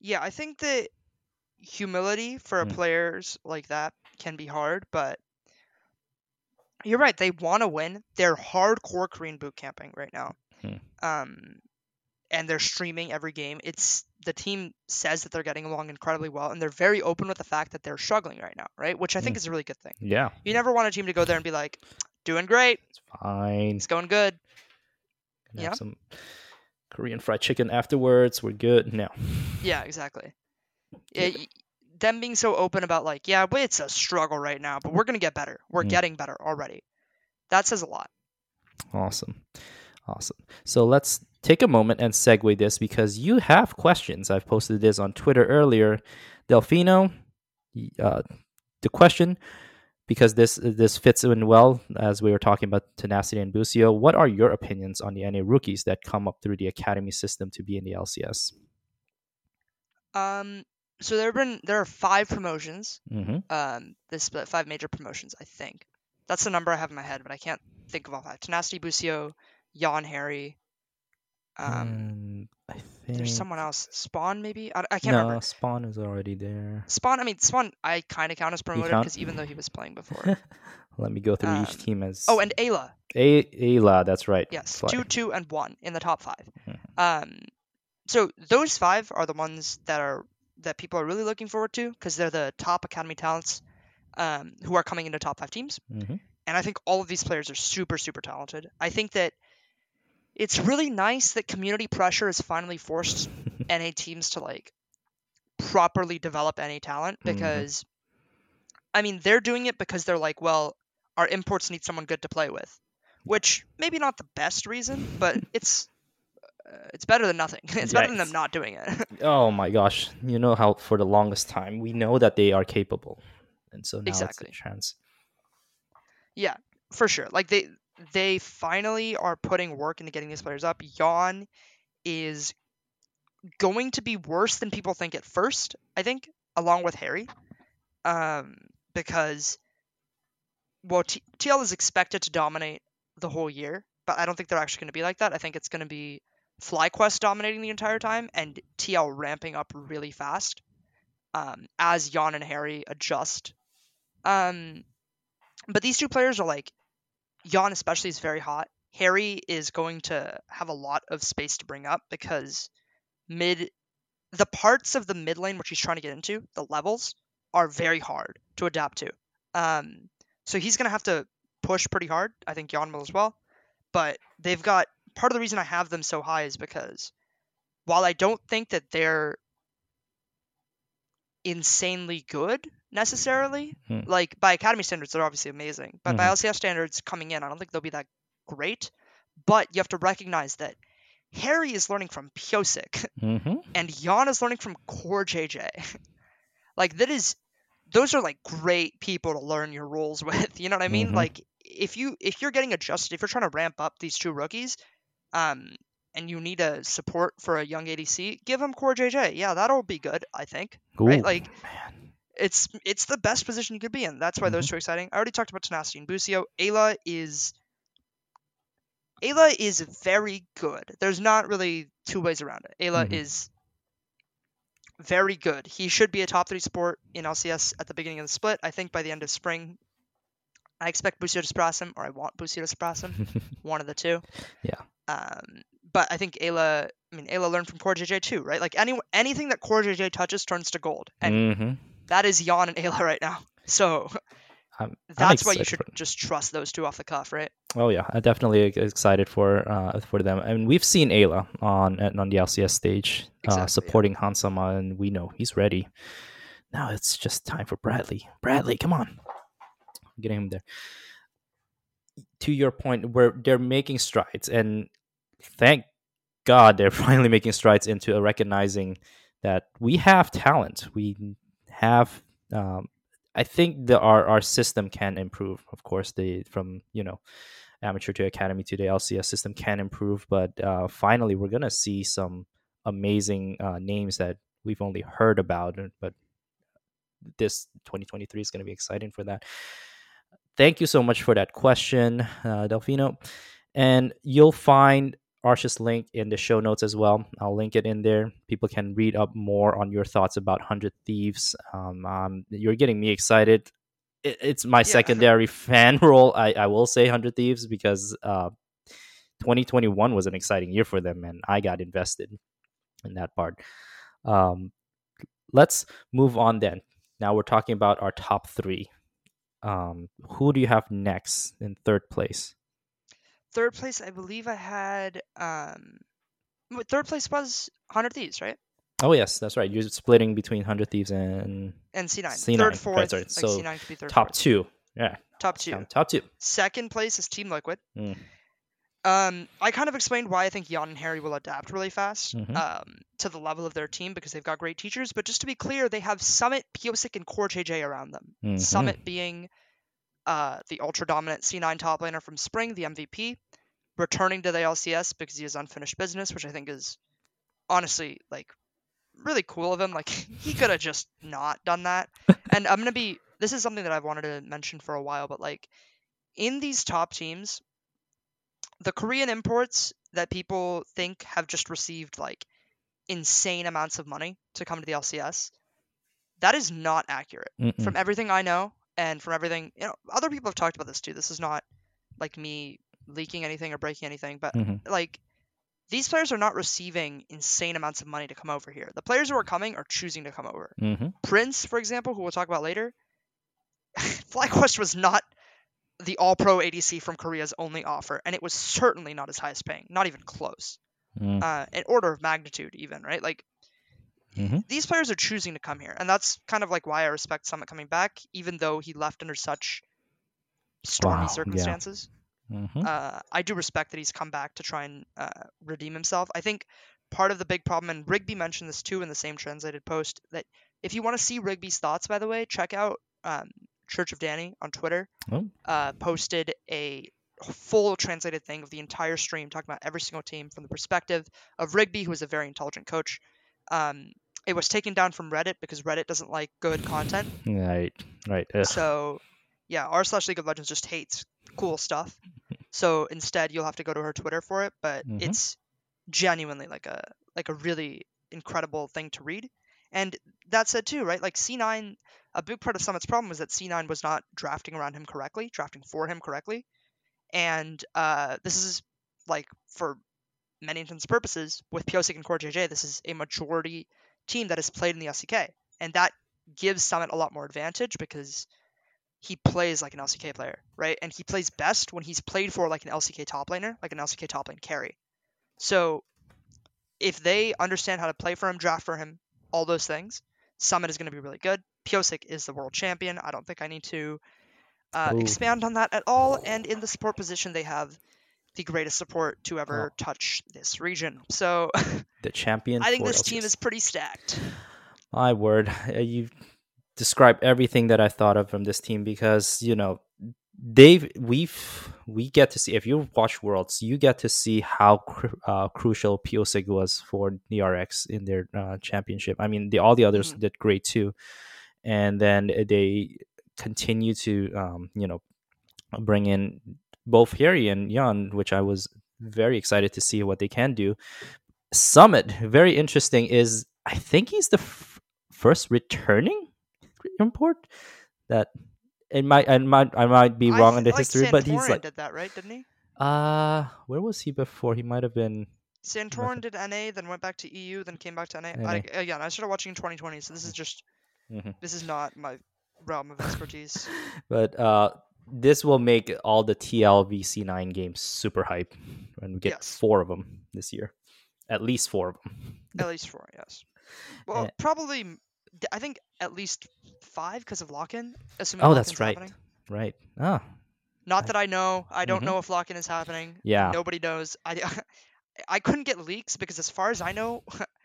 Yeah, I think that humility for Mm. players like that can be hard, but you're right. They want to win. They're hardcore Korean boot camping right now. Hmm. Um, and they're streaming every game. It's the team says that they're getting along incredibly well, and they're very open with the fact that they're struggling right now, right? Which I think Mm. is a really good thing. Yeah, You never want a team to go there and be like, "Doing great, it's fine. it's going good." Gonna Yeah. have some Korean fried chicken afterwards. We're good. No. Yeah, exactly. Yeah, y- them being so open about like, yeah, it's a struggle right now, but we're gonna get better. We're Mm. getting better already. That says a lot. Awesome. Awesome. So let's take a moment and segue this because you have questions. I've posted this on Twitter earlier. Delfino, uh, the question, because this this fits in well as we were talking about Tenacity and Busio. What are your opinions on the NA rookies that come up through the academy system to be in the LCS? Um, so there have been there are five promotions. Mm-hmm. Um, this split five major promotions, I think. That's the number I have in my head, but I can't think of all five. Tenacity, Busio, Yeon, Haeri. Um, I think there's someone else. Spawn, maybe. I, I can't no, remember. Spawn is already there. Spawn. I mean, Spawn. I kind of count as promoted because even though he was playing before. Let me go through Um, each team as oh, and Eyla. A- Eyla, that's right. Yes, two, two, and one in the top 5 Mhm. Um, so those five are the ones that are that people are really looking forward to because they're the top academy talents um, who are coming into top five teams. Mhm. And I think all of these players are super, super talented. I think that it's really nice that community pressure has finally forced NA teams to like properly develop NA talent Mhm. because I mean they're doing it because they're like, well, our imports need someone good to play with, which maybe not the best reason, but it's it's better than nothing. It's better than them not doing it. Oh my gosh! You know how for the longest time we know that they are capable, and so now Exactly. it's a chance. yeah, for sure. Like they they finally are putting work into getting these players up. Yeon is going to be worse than people think at first, I think, along with Haeri. Um, because well, T- TL is expected to dominate the whole year, but I don't think they're actually going to be like that. I think it's going to be FlyQuest dominating the entire time and TL ramping up really fast um, as Yeon and Haeri adjust. Um, but these two players are like Yeon especially is very hot. Harry is going to have a lot of space to bring up because mid the parts of the mid lane which he's trying to get into, the levels, are very hard to adapt to. Um, so he's gonna have to push pretty hard. I think Yeon will as well. But they've got part of the reason I have them so high is because while I don't think that they're insanely good necessarily, Hmm. like by academy standards they're obviously amazing, but by Mhm. LCS standards coming in, I don't think they'll be that great. But you have to recognize that Haeri is learning from Pyosik Mm-hmm. and Yeon is learning from CoreJJ. like that is those are like great people to learn your roles with. You know what I mean? Mhm. Like if you if you're getting adjusted, if you're trying to ramp up these two rookies, um, and you need a support for a young ADC, give him CoreJJ. Yeah, that'll be good. I think. Right, like- man. It's it's the best position you could be in. That's why those two are exciting. I already talked about Tenacity and Busio. Eyla is Eyla is very good. There's not really two ways around it. Eyla Mhm. is very good. He should be a top three sport in LCS at the beginning of the split. I think by the end of spring, I expect Busio to surpass him, or I want Busio to surpass him. one of the two. Yeah. Um, but I think Eyla, I mean, Eyla learned from CoreJJ too, right? Like any anything that CoreJJ touches turns to gold, and mm-hmm. that is Yeon and Eyla right now. So I'm, I'm that's why you should just trust those two off the cuff, right? Oh yeah, I'm definitely excited for uh, for them. And we've seen Eyla on at- on the LCS stage Exactly, uh, yeah. supporting Hans Sama, and we know he's ready. Now it's just time for Bradley. Bradley, come on, getting him there. To your point, where they're making strides, and thank God they're finally making strides into recognizing that we have talent. We have. Um, I think the our our system can improve. Of course, the from you know amateur to academy to the LCS system can improve, but uh, finally we're gonna see some amazing uh, names that we've only heard about. But this 2023 is gonna be exciting for that. Thank you so much for that question, uh, Delfino, and you'll find Arsh's link in the show notes as well. I'll link it in there. People can read up more on your thoughts about Hundred Thieves. Um, um, you're getting me excited. It, it's my Yeah. secondary fan role. I, I will say Hundred Thieves because uh, 2021 was an exciting year for them, and I got invested in that part. Um, let's move on then. Now we're talking about our top three. Um, who do you have next in third place? Third place, I believe I had um, Third place was Hundred Thieves, right? Oh yes, that's right. You're splitting between Hundred Thieves and And C9. C9, Third, right, fourth. sorry. Like So, C9 could be third, top fourth. two. Yeah, Top two. top two. Second place is Team Liquid. Mm. Um, I kind of explained why I think Yeon and Haeri will adapt really fast Mhm. um, to the level of their team because they've got great teachers. But just to be clear, they have Summit, Pyosik, and CoreJJ around them. Mhm. Summit being uh, the ultra dominant C9 top laner from Spring, the MVP, returning to the LCS because he has unfinished business, which I think is honestly like really cool of him. Like he could have just not done that. and I'm gonna be this is something that I've wanted to mention for a while, but like in these top teams, the Korean imports that people think have just received like insane amounts of money to come to the LCS, that is not accurate Mm-mm. from everything I know and from everything you know other people have talked about this too this is not like me leaking anything or breaking anything but Mhm. like these players are not receiving insane amounts of money to come over here the players who are coming are choosing to come over Mhm. prince for example who we'll talk about later flyquest was not the all pro adc from korea's only offer and it was certainly not his highest paying not even close Mm. uh, an order of magnitude even right like Mhm. these players are choosing to come here and that's kind of like why i respect summit coming back even though he left under such stormy Wow, yeah. circumstances Mhm. uh, i do respect that he's come back to try and uh, redeem himself i think part of the big problem and rigby mentioned this too in the same translated post that if you want to see rigby's thoughts by the way check out um, church of danny on twitter Oh. uh, posted a full translated thing of the entire stream talking about every single team from the perspective of Rigby, who is a very intelligent coach. Um, it was taken down from Reddit because Reddit doesn't like good content. Right. Right. Ugh. So, yeah, r slash League of Legends just hates cool stuff. So instead, you'll have to go to her Twitter for it. But Mhm. it's genuinely like a like a really incredible thing to read. And that said too, right? Like C9, a big part of Summit's problem was that C9 was not drafting around him correctly, drafting for him correctly. And uh, this is like for many intents and purposes with Pyosik and CoreJJ, this is a majority team that has played in the LCK, and that gives Summit a lot more advantage because he plays like an LCK player, right? And he plays best when he's played for like an LCK top laner, like an LCK top lane carry. So if they understand how to play for him, draft for him, all those things, Summit is going to be really good. Pyosik is the world champion. I don't think I need to uh, expand on that at all. And in the support position, they have the greatest support to ever touch this region. So the champion. I think this team is pretty stacked. My word, uh, you described everything that I thought of from this team because you know they've we've we get to see if you watch Worlds, you get to see how uh, crucial Pyosik was for DRX in their uh, championship. I mean, the all the others Mhm. did great too, and then they continue to um, you know bring in both Haeri and Yeon, which I was very excited to see what they can do. Summit, very interesting, is I think he's the f- first returning import that it might I might I might be wrong th- in the like history, but he's like did that right, didn't he? uh where was he before? He might have been Santorin did NA, then went back to EU, then came back to NA. I, again, I started watching in 2020, so this is just Mhm. this is not my realm of expertise. but uh this will make all the TLVC9 games super hype when we get Yes. four of them this year. At least four of them. At least four, yes. Well, Eh. probably. I think at least five because of lock-in. Assuming Oh, that's right. happening. Right. Ah, Not that I know. I don't Mhm. know if lock-in is happening. Yeah. Nobody knows. I I couldn't get leaks because as far as I know,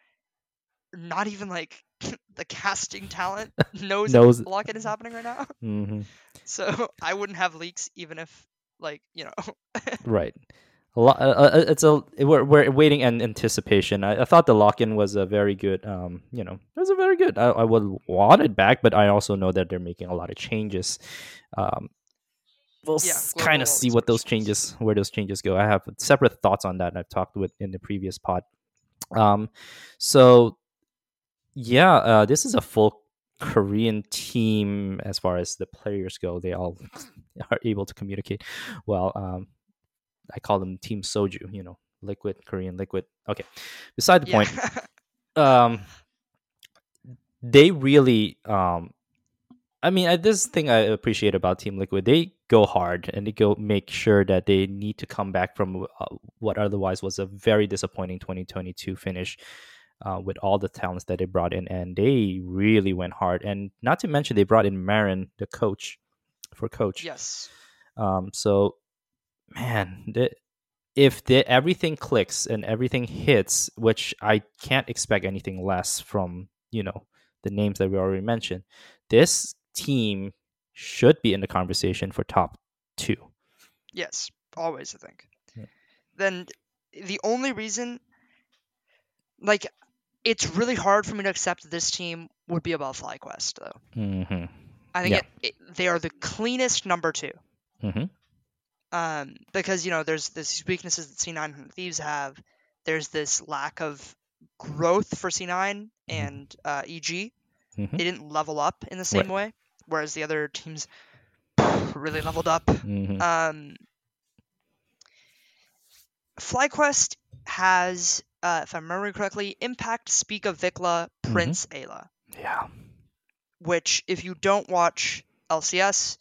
not even like the casting talent knows, Knows- lock-in is happening right now. hmm So I wouldn't have leaks even if like you know. Right. A lot. Uh, uh, it's a we're we're waiting in anticipation. I, I thought the lock in was a very good. Um, you know, it was a very good. I, I would want it back, but I also know that they're making a lot of changes. Um, we'll Yeah, kind of see what those changes, where those changes go. I have separate thoughts on that. and I've talked with in the previous pod. Um, so yeah, uh, this is a full Korean team as far as the players go. They all are able to communicate well. Um, I call them Team Soju. You know, liquid Korean liquid. Okay, beside the yeah. point. Um, they really. Um, I mean, I, this thing I appreciate about Team Liquid. They go hard and they go make sure that they need to come back from uh, what otherwise was a very disappointing 2022 finish uh, with all the talents that they brought in, and they really went hard. And not to mention, they brought in Marin, the coach, for coach. Yes. Um, so, man, the, if the, everything clicks and everything hits, which I can't expect anything less from you know the names that we already mentioned, this team should be in the conversation for top two. Yes. Always, I think. Yeah. Then the only reason, like, it's really hard for me to accept that this team would be above FlyQuest, though. Mm-hmm. I think Yeah. it, it, they are the cleanest number two. Mm-hmm. um, because you know there's these weaknesses that C9 and Thieves have. There's this lack of growth for C9 and uh, EG. Mhm. They didn't level up in the same way, whereas the other teams really leveled up. Mm-hmm. Um, FlyQuest has, uh, if I'm remembering correctly, Impact, Speak of VicLa, Prince, Eyla. yeah. Which, if you don't watch LCS,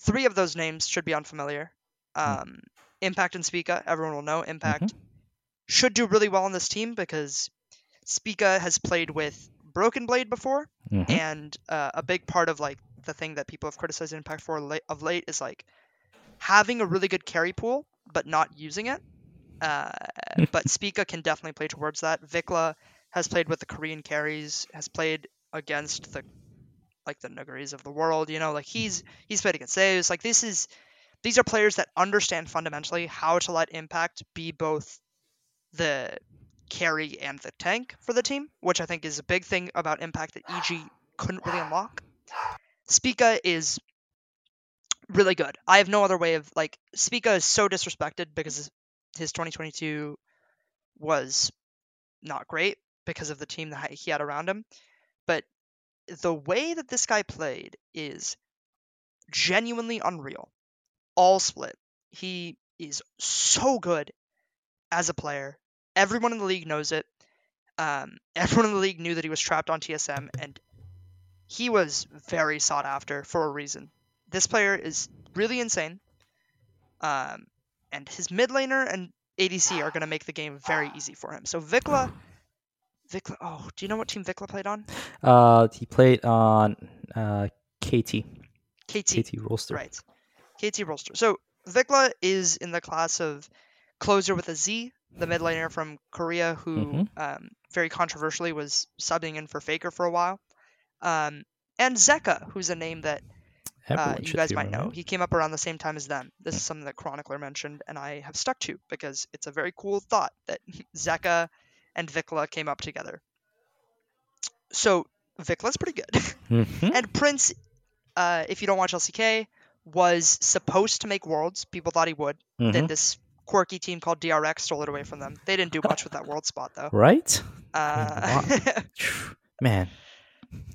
three of those names should be unfamiliar. Um, Impact and Spica, everyone will know. Impact should do really well on this team because Spica has played with Broken Blade before, Mhm. and uh, a big part of like the thing that people have criticized Impact for late, of late is like having a really good carry pool but not using it. Uh, but Spica can definitely play towards that. VicLa has played with the Korean carries, has played against the like the Nagaris of the world. You know, like he's he's played against Zeus. Like this is these are players that understand fundamentally how to let Impact be both the carry and the tank for the team, which I think is a big thing about Impact that EG couldn't really unlock. Spica is really good. I have no other way of like Spica is so disrespected because his 2022 was not great because of the team that he had around him. But the way that this guy played is genuinely unreal. All split. He is so good as a player. Everyone in the league knows it. Um, everyone in the league knew that he was trapped on TSM, and he was very sought after for a reason. This player is really insane. Um, and his mid laner and ADC are going to make the game very easy for him. So VicLa, VicLa. Oh, do you know what team VicLa played on? Uh, he played on uh, KT, KT. KT Rolster. Right. KT Rolster. So VicLa is in the class of Clozer with a Z, the mid laner from Korea, who Mhm. um, very controversially was subbing in for Faker for a while. Um, and Zeka, who's a name that uh, you guys might know. right? He came up around the same time as them. This is something that Chronicler mentioned, and I have stuck to because it's a very cool thought that Zeka and VicLa came up together. So VicLa's pretty good. Mhm. And Prince, uh, if you don't watch LCK, was supposed to make Worlds. People thought he would. Then Mhm. this quirky team called DRX stole it away from them. They didn't do much with that World spot though. Right? Uh, Man.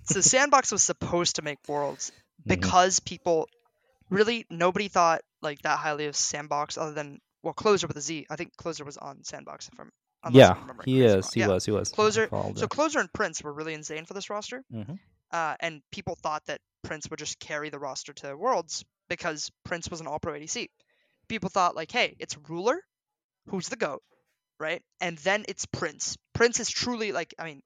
so Sandbox was supposed to make Worlds Mhm. because people really nobody thought like that highly of Sandbox other than well Clozer with a Z. I think Clozer was on Sandbox if I'm Yeah, he is. wrong. He Yeah. was. He was. Clozer- So. Clozer and Prince were really insane for this roster. Mhm. uh, and people thought that Prince would just carry the roster to Worlds because Prince was an All Pro ADC. People thought like, hey, it's Ruler, who's the goat, right? And then it's Prince. Prince is truly like, I mean,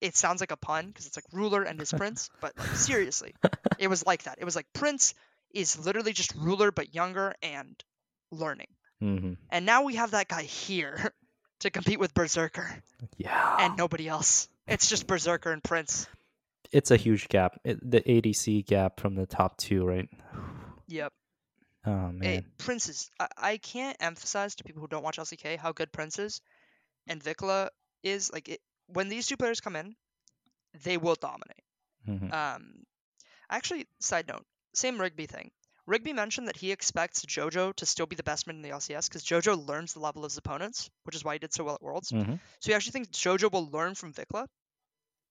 it sounds like a pun because it's like Ruler and his Prince, but like seriously, it was like that. It was like Prince is literally just Ruler but younger and learning. Mhm. And now we have that guy here to compete with Berserker Yeah. and nobody else. It's just Berserker and Prince. it's a huge gap. It, the ADC gap from the top two, right? Yep. Oh man. Hey, Prince is. I, I can't emphasize to people who don't watch LCK how good Prince is, and VicLa is. Like it, when these two players come in, they will dominate. Mhm. Um, actually, side note, same Rigby thing. Rigby mentioned that he expects JoJo to still be the best mid in the LCS because JoJo learns the level of his opponents, which is why he did so well at Worlds. Mhm. So he actually thinks JoJo will learn from VicLa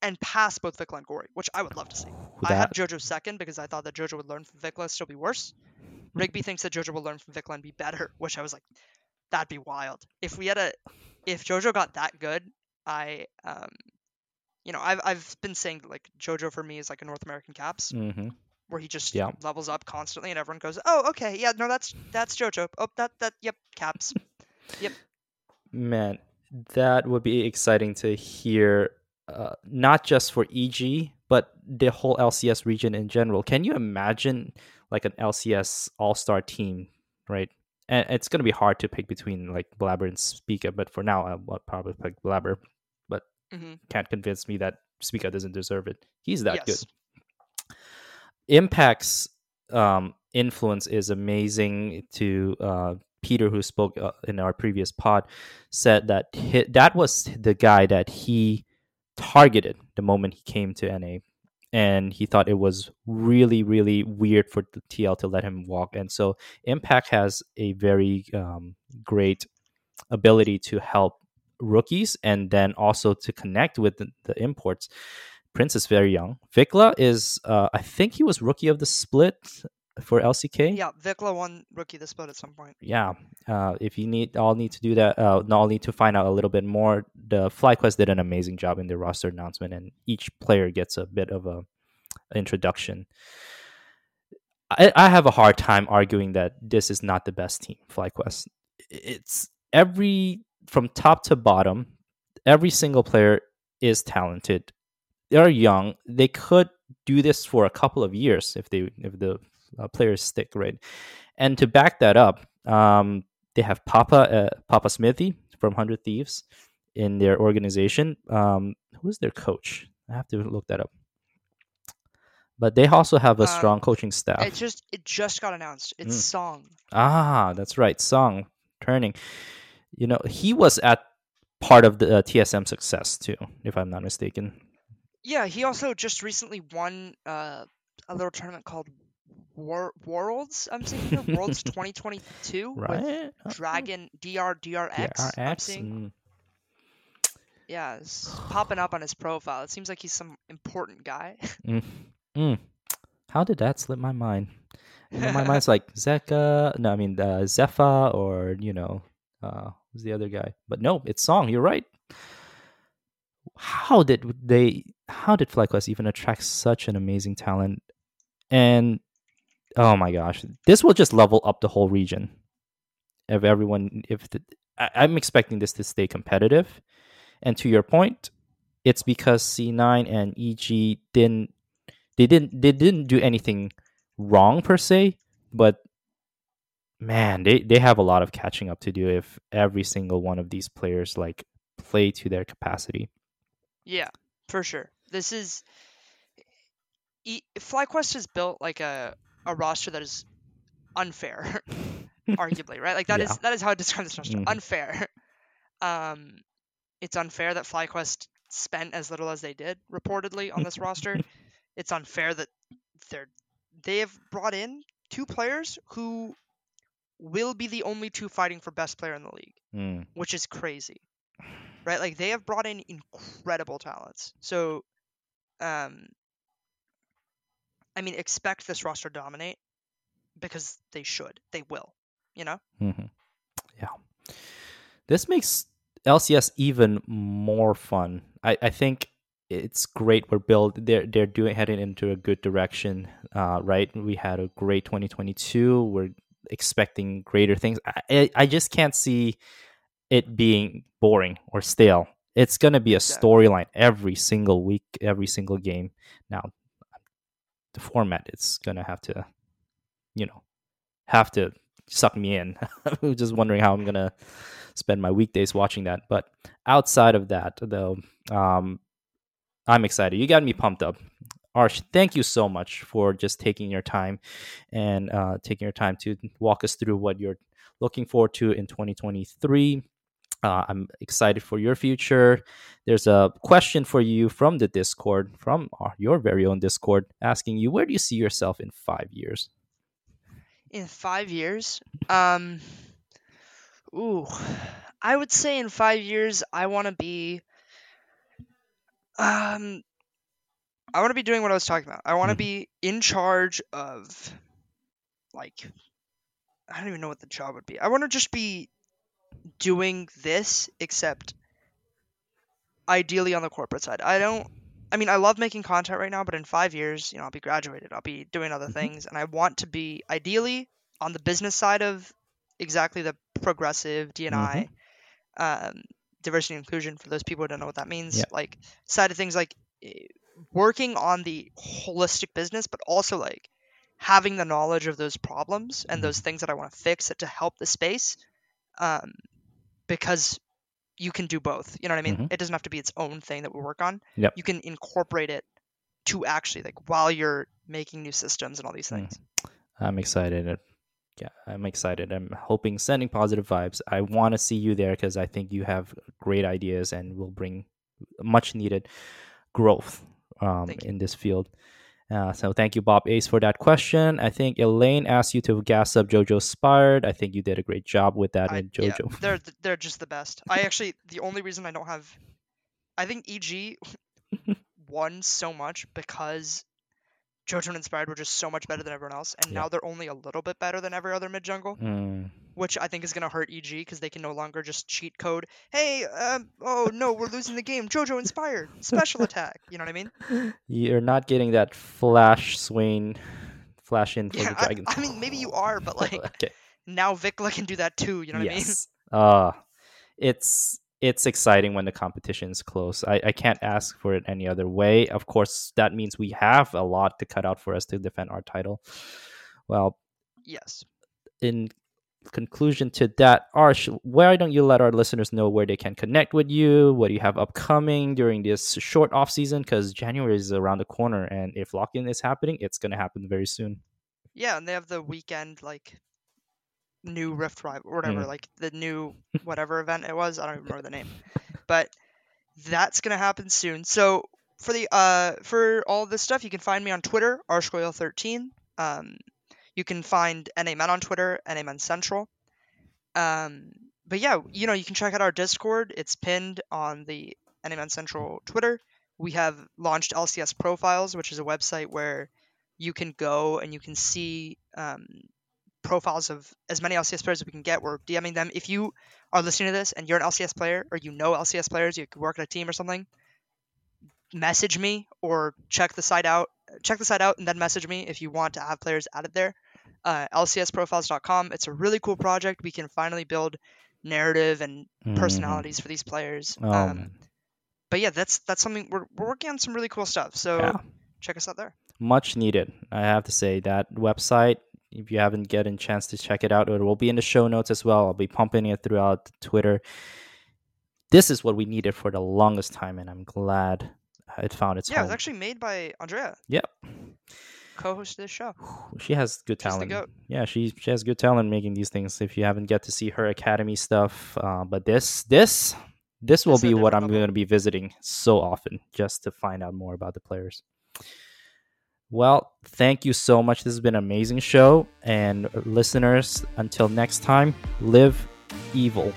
and pass both VicLa and Gori, which I would love to see. I have That- JoJo second because I thought that JoJo would learn from VicLa, still be worse. Rigby thinks that JoJo will learn from VicLa and be better, which I was like, that'd be wild. If we had a, if JoJo got that good, I, um, you know, I've I've been saying that, like JoJo for me is like a North American Caps. Mhm. where he just Yeah. levels up constantly, and everyone goes, "Oh, okay, yeah, no, that's that's JoJo. Oh, that that yep, caps." Yep." Man, that would be exciting to hear, uh, not just for EG, but the whole LCS region in general. Can you imagine like an LCS All Star team, right? And it's going to be hard to pick between like Blaber and Spica, but for now, I'll probably pick Blaber. But hmm can't convince me that Spica doesn't deserve it. He's that yes. good. Impact's um, influence is amazing. To uh, Peter, who spoke uh, in our previous pod, said that hi that was the guy that he targeted the moment he came to NA, and he thought it was really, really weird for the TL to let him walk. And so, Impact has a very um, great ability to help rookies and then also to connect with the, the imports. Prince is very young. VicLa is, uh, I think he was rookie of the split for LCK. Yeah, VicLa won rookie of the split at some point. Yeah. Uh, if you need, all need to do that. Uh, all need to find out a little bit more. The FlyQuest did an amazing job in their roster announcement, and each player gets a bit of a introduction. I, I have a hard time arguing that this is not the best team, FlyQuest. It's every from top to bottom, every single player is talented. They're young. They could do this for a couple of years if they if the uh, players stick right. And to back that up, um, they have Papa uh, Papa Xmithie from Hundred Thieves in their organization. Um, who is their coach? I have to look that up. But they also have a Um, strong coaching staff. It just it just got announced. It's Mm. Song. Ah, that's right. Song turning. You know, he was at part of the uh, TSM success too, if I'm not mistaken. Yeah, he also just recently won uh, a little tournament called War Worlds. I'm seeing here Worlds 2022 with Right? Dragon DR DRX. I'm seeing. Mm. Yeah, it's popping up on his profile. It seems like he's some important guy. Mm. How did that slip my mind? My mind's like Zeka. No, I mean uh, Zefa, or you know, uh, who's the other guy? But no, it's Song. You're right. How did they? How did FlyQuest even attract such an amazing talent? And oh my gosh, this will just level up the whole region. If everyone, if the, I, I'm expecting this to stay competitive, and to your point, it's because C9 and EG didn't they didn't they didn't do anything wrong per se, but man, they they have a lot of catching up to do if every single one of these players like play to their capacity. yeah, for sure. This is FlyQuest is built like a a roster that is unfair, arguably, right? Like that is Yeah. that is how I describe this roster. Mhm. Unfair. Um, it's unfair that FlyQuest spent as little as they did reportedly on this roster. It's unfair that they're they have brought in two players who will be the only two fighting for best player in the league Mm, which is crazy, right? Like they have brought in incredible talents. So, um, I mean, expect this roster to dominate because they should, they will, you know. mhm. Yeah, this makes LCS even more fun. I I think it's great. We're build. They're they're doing heading into a good direction. Uh, right. We had a great 2022. We're expecting greater things. I I, just can't see it being boring or stale. It's gonna be a storyline every single week, every single game. Now, the format it's gonna have to, you know, have to suck me in. I'm just wondering how I'm gonna spend my weekdays watching that. But outside of that, though, um, I'm excited. You got me pumped up. Arsh, thank you so much for just taking your time and uh, taking your time to walk us through what you're looking forward to in 2023. Uh, I'm excited for your future. There's a question for you from the Discord, from our, your very own Discord, asking you, where do you see yourself in five years? In five years, um, ooh, I would say in five years I want to be, um, I want to be doing what I was talking about. I want to Mhm. be in charge of, like, I don't even know what the job would be. I want to just be doing this, except ideally on the corporate side. I don't I mean, I love making content right now, but in five years, you know, I'll be graduated. I'll be doing other Mhm. things, and I want to be ideally on the business side of exactly the progressive DNI, um, diversity and inclusion. For those people who don't know what that means, Yeah. like side of things, like eh, working on the holistic business, but also like having the knowledge of those problems and Mhm. those things that I want to fix to help the space, um, because you can do both. You know what I mean? Mhm. It doesn't have to be its own thing that we work on. Yep. You can incorporate it to actually like while you're making new systems and all these Mm. things. I'm excited. Yeah, I'm excited. I'm hoping sending positive vibes. I want to see you there because I think you have great ideas and will bring much needed growth um, in this field. Uh, so thank you, Bob Ace, for that question. I think Elaine asked you to gas up JoJo Spired. I think you did a great job with that I, with yeah, JoJo—they're—they're just the best. I actually the only reason I don't have, I think EG won so much because JoJo and Inspired were just so much better than everyone else, and Yeah. now they're only a little bit better than every other mid jungle, Mm, which I think is gonna hurt EG because they can no longer just cheat code. Hey, um, oh no, we're losing the game. JoJo Inspired special attack. You know what I mean? You're not getting that flash swing, flash in for Yeah, the I, Dragons. I mean maybe you are, but like okay. now VicLa can do that too. You know what I mean? yes. Uh it's it's exciting when the competition is close. I, I can't ask for it any other way. Of course, that means we have a lot to cut out for us to defend our title. Well, Yes. in conclusion to that, Arsh, why don't you let our listeners know where they can connect with you? What do you have upcoming during this short off season? Because January is around the corner, and if lock-in is happening, it's going to happen very soon. Yeah, and they have the weekend like new Rift Rival or whatever, Mm. like the new whatever event it was. I don't even remember the name, but that's gonna happen soon. So for the uh for all this stuff, you can find me on Twitter, arshgoyl13. Um, you can find NAmen on Twitter, NAmen Central. Um, but yeah, you know, you can check out our Discord. It's pinned on the NAmen Central Twitter. We have launched LCS Profiles, which is a website where you can go and you can see um, profiles of as many LCS players as we can get. We're DMing them. If you are listening to this and you're an LCS player or you know LCS players, you could work at a team or something, message me or check the site out. Check the site out and then message me if you want to have players added there. Uh, LCSprofiles.com. It's a really cool project. We can finally build narrative and Mhm. personalities for these players. Oh, um, but yeah, that's that's something we're, we're working on some really cool stuff. So Yeah. check us out there. much needed. I have to say that website. If you haven't gotten a chance to check it out, it will be in the show notes as well. I'll be pumping it throughout Twitter. This is what we needed for the longest time, and I'm glad it found its way. Yeah, it was actually made by Andrea, Yep, co-host of this show. she has good She's the talent. goat. Yeah, she she has good talent making these things. If you haven't get to see her academy stuff, uh, but this this this will be what I'm going to be visiting so often just to find out more about the players. Well, thank you so much. This has been an amazing show. And listeners, until next time, live evil.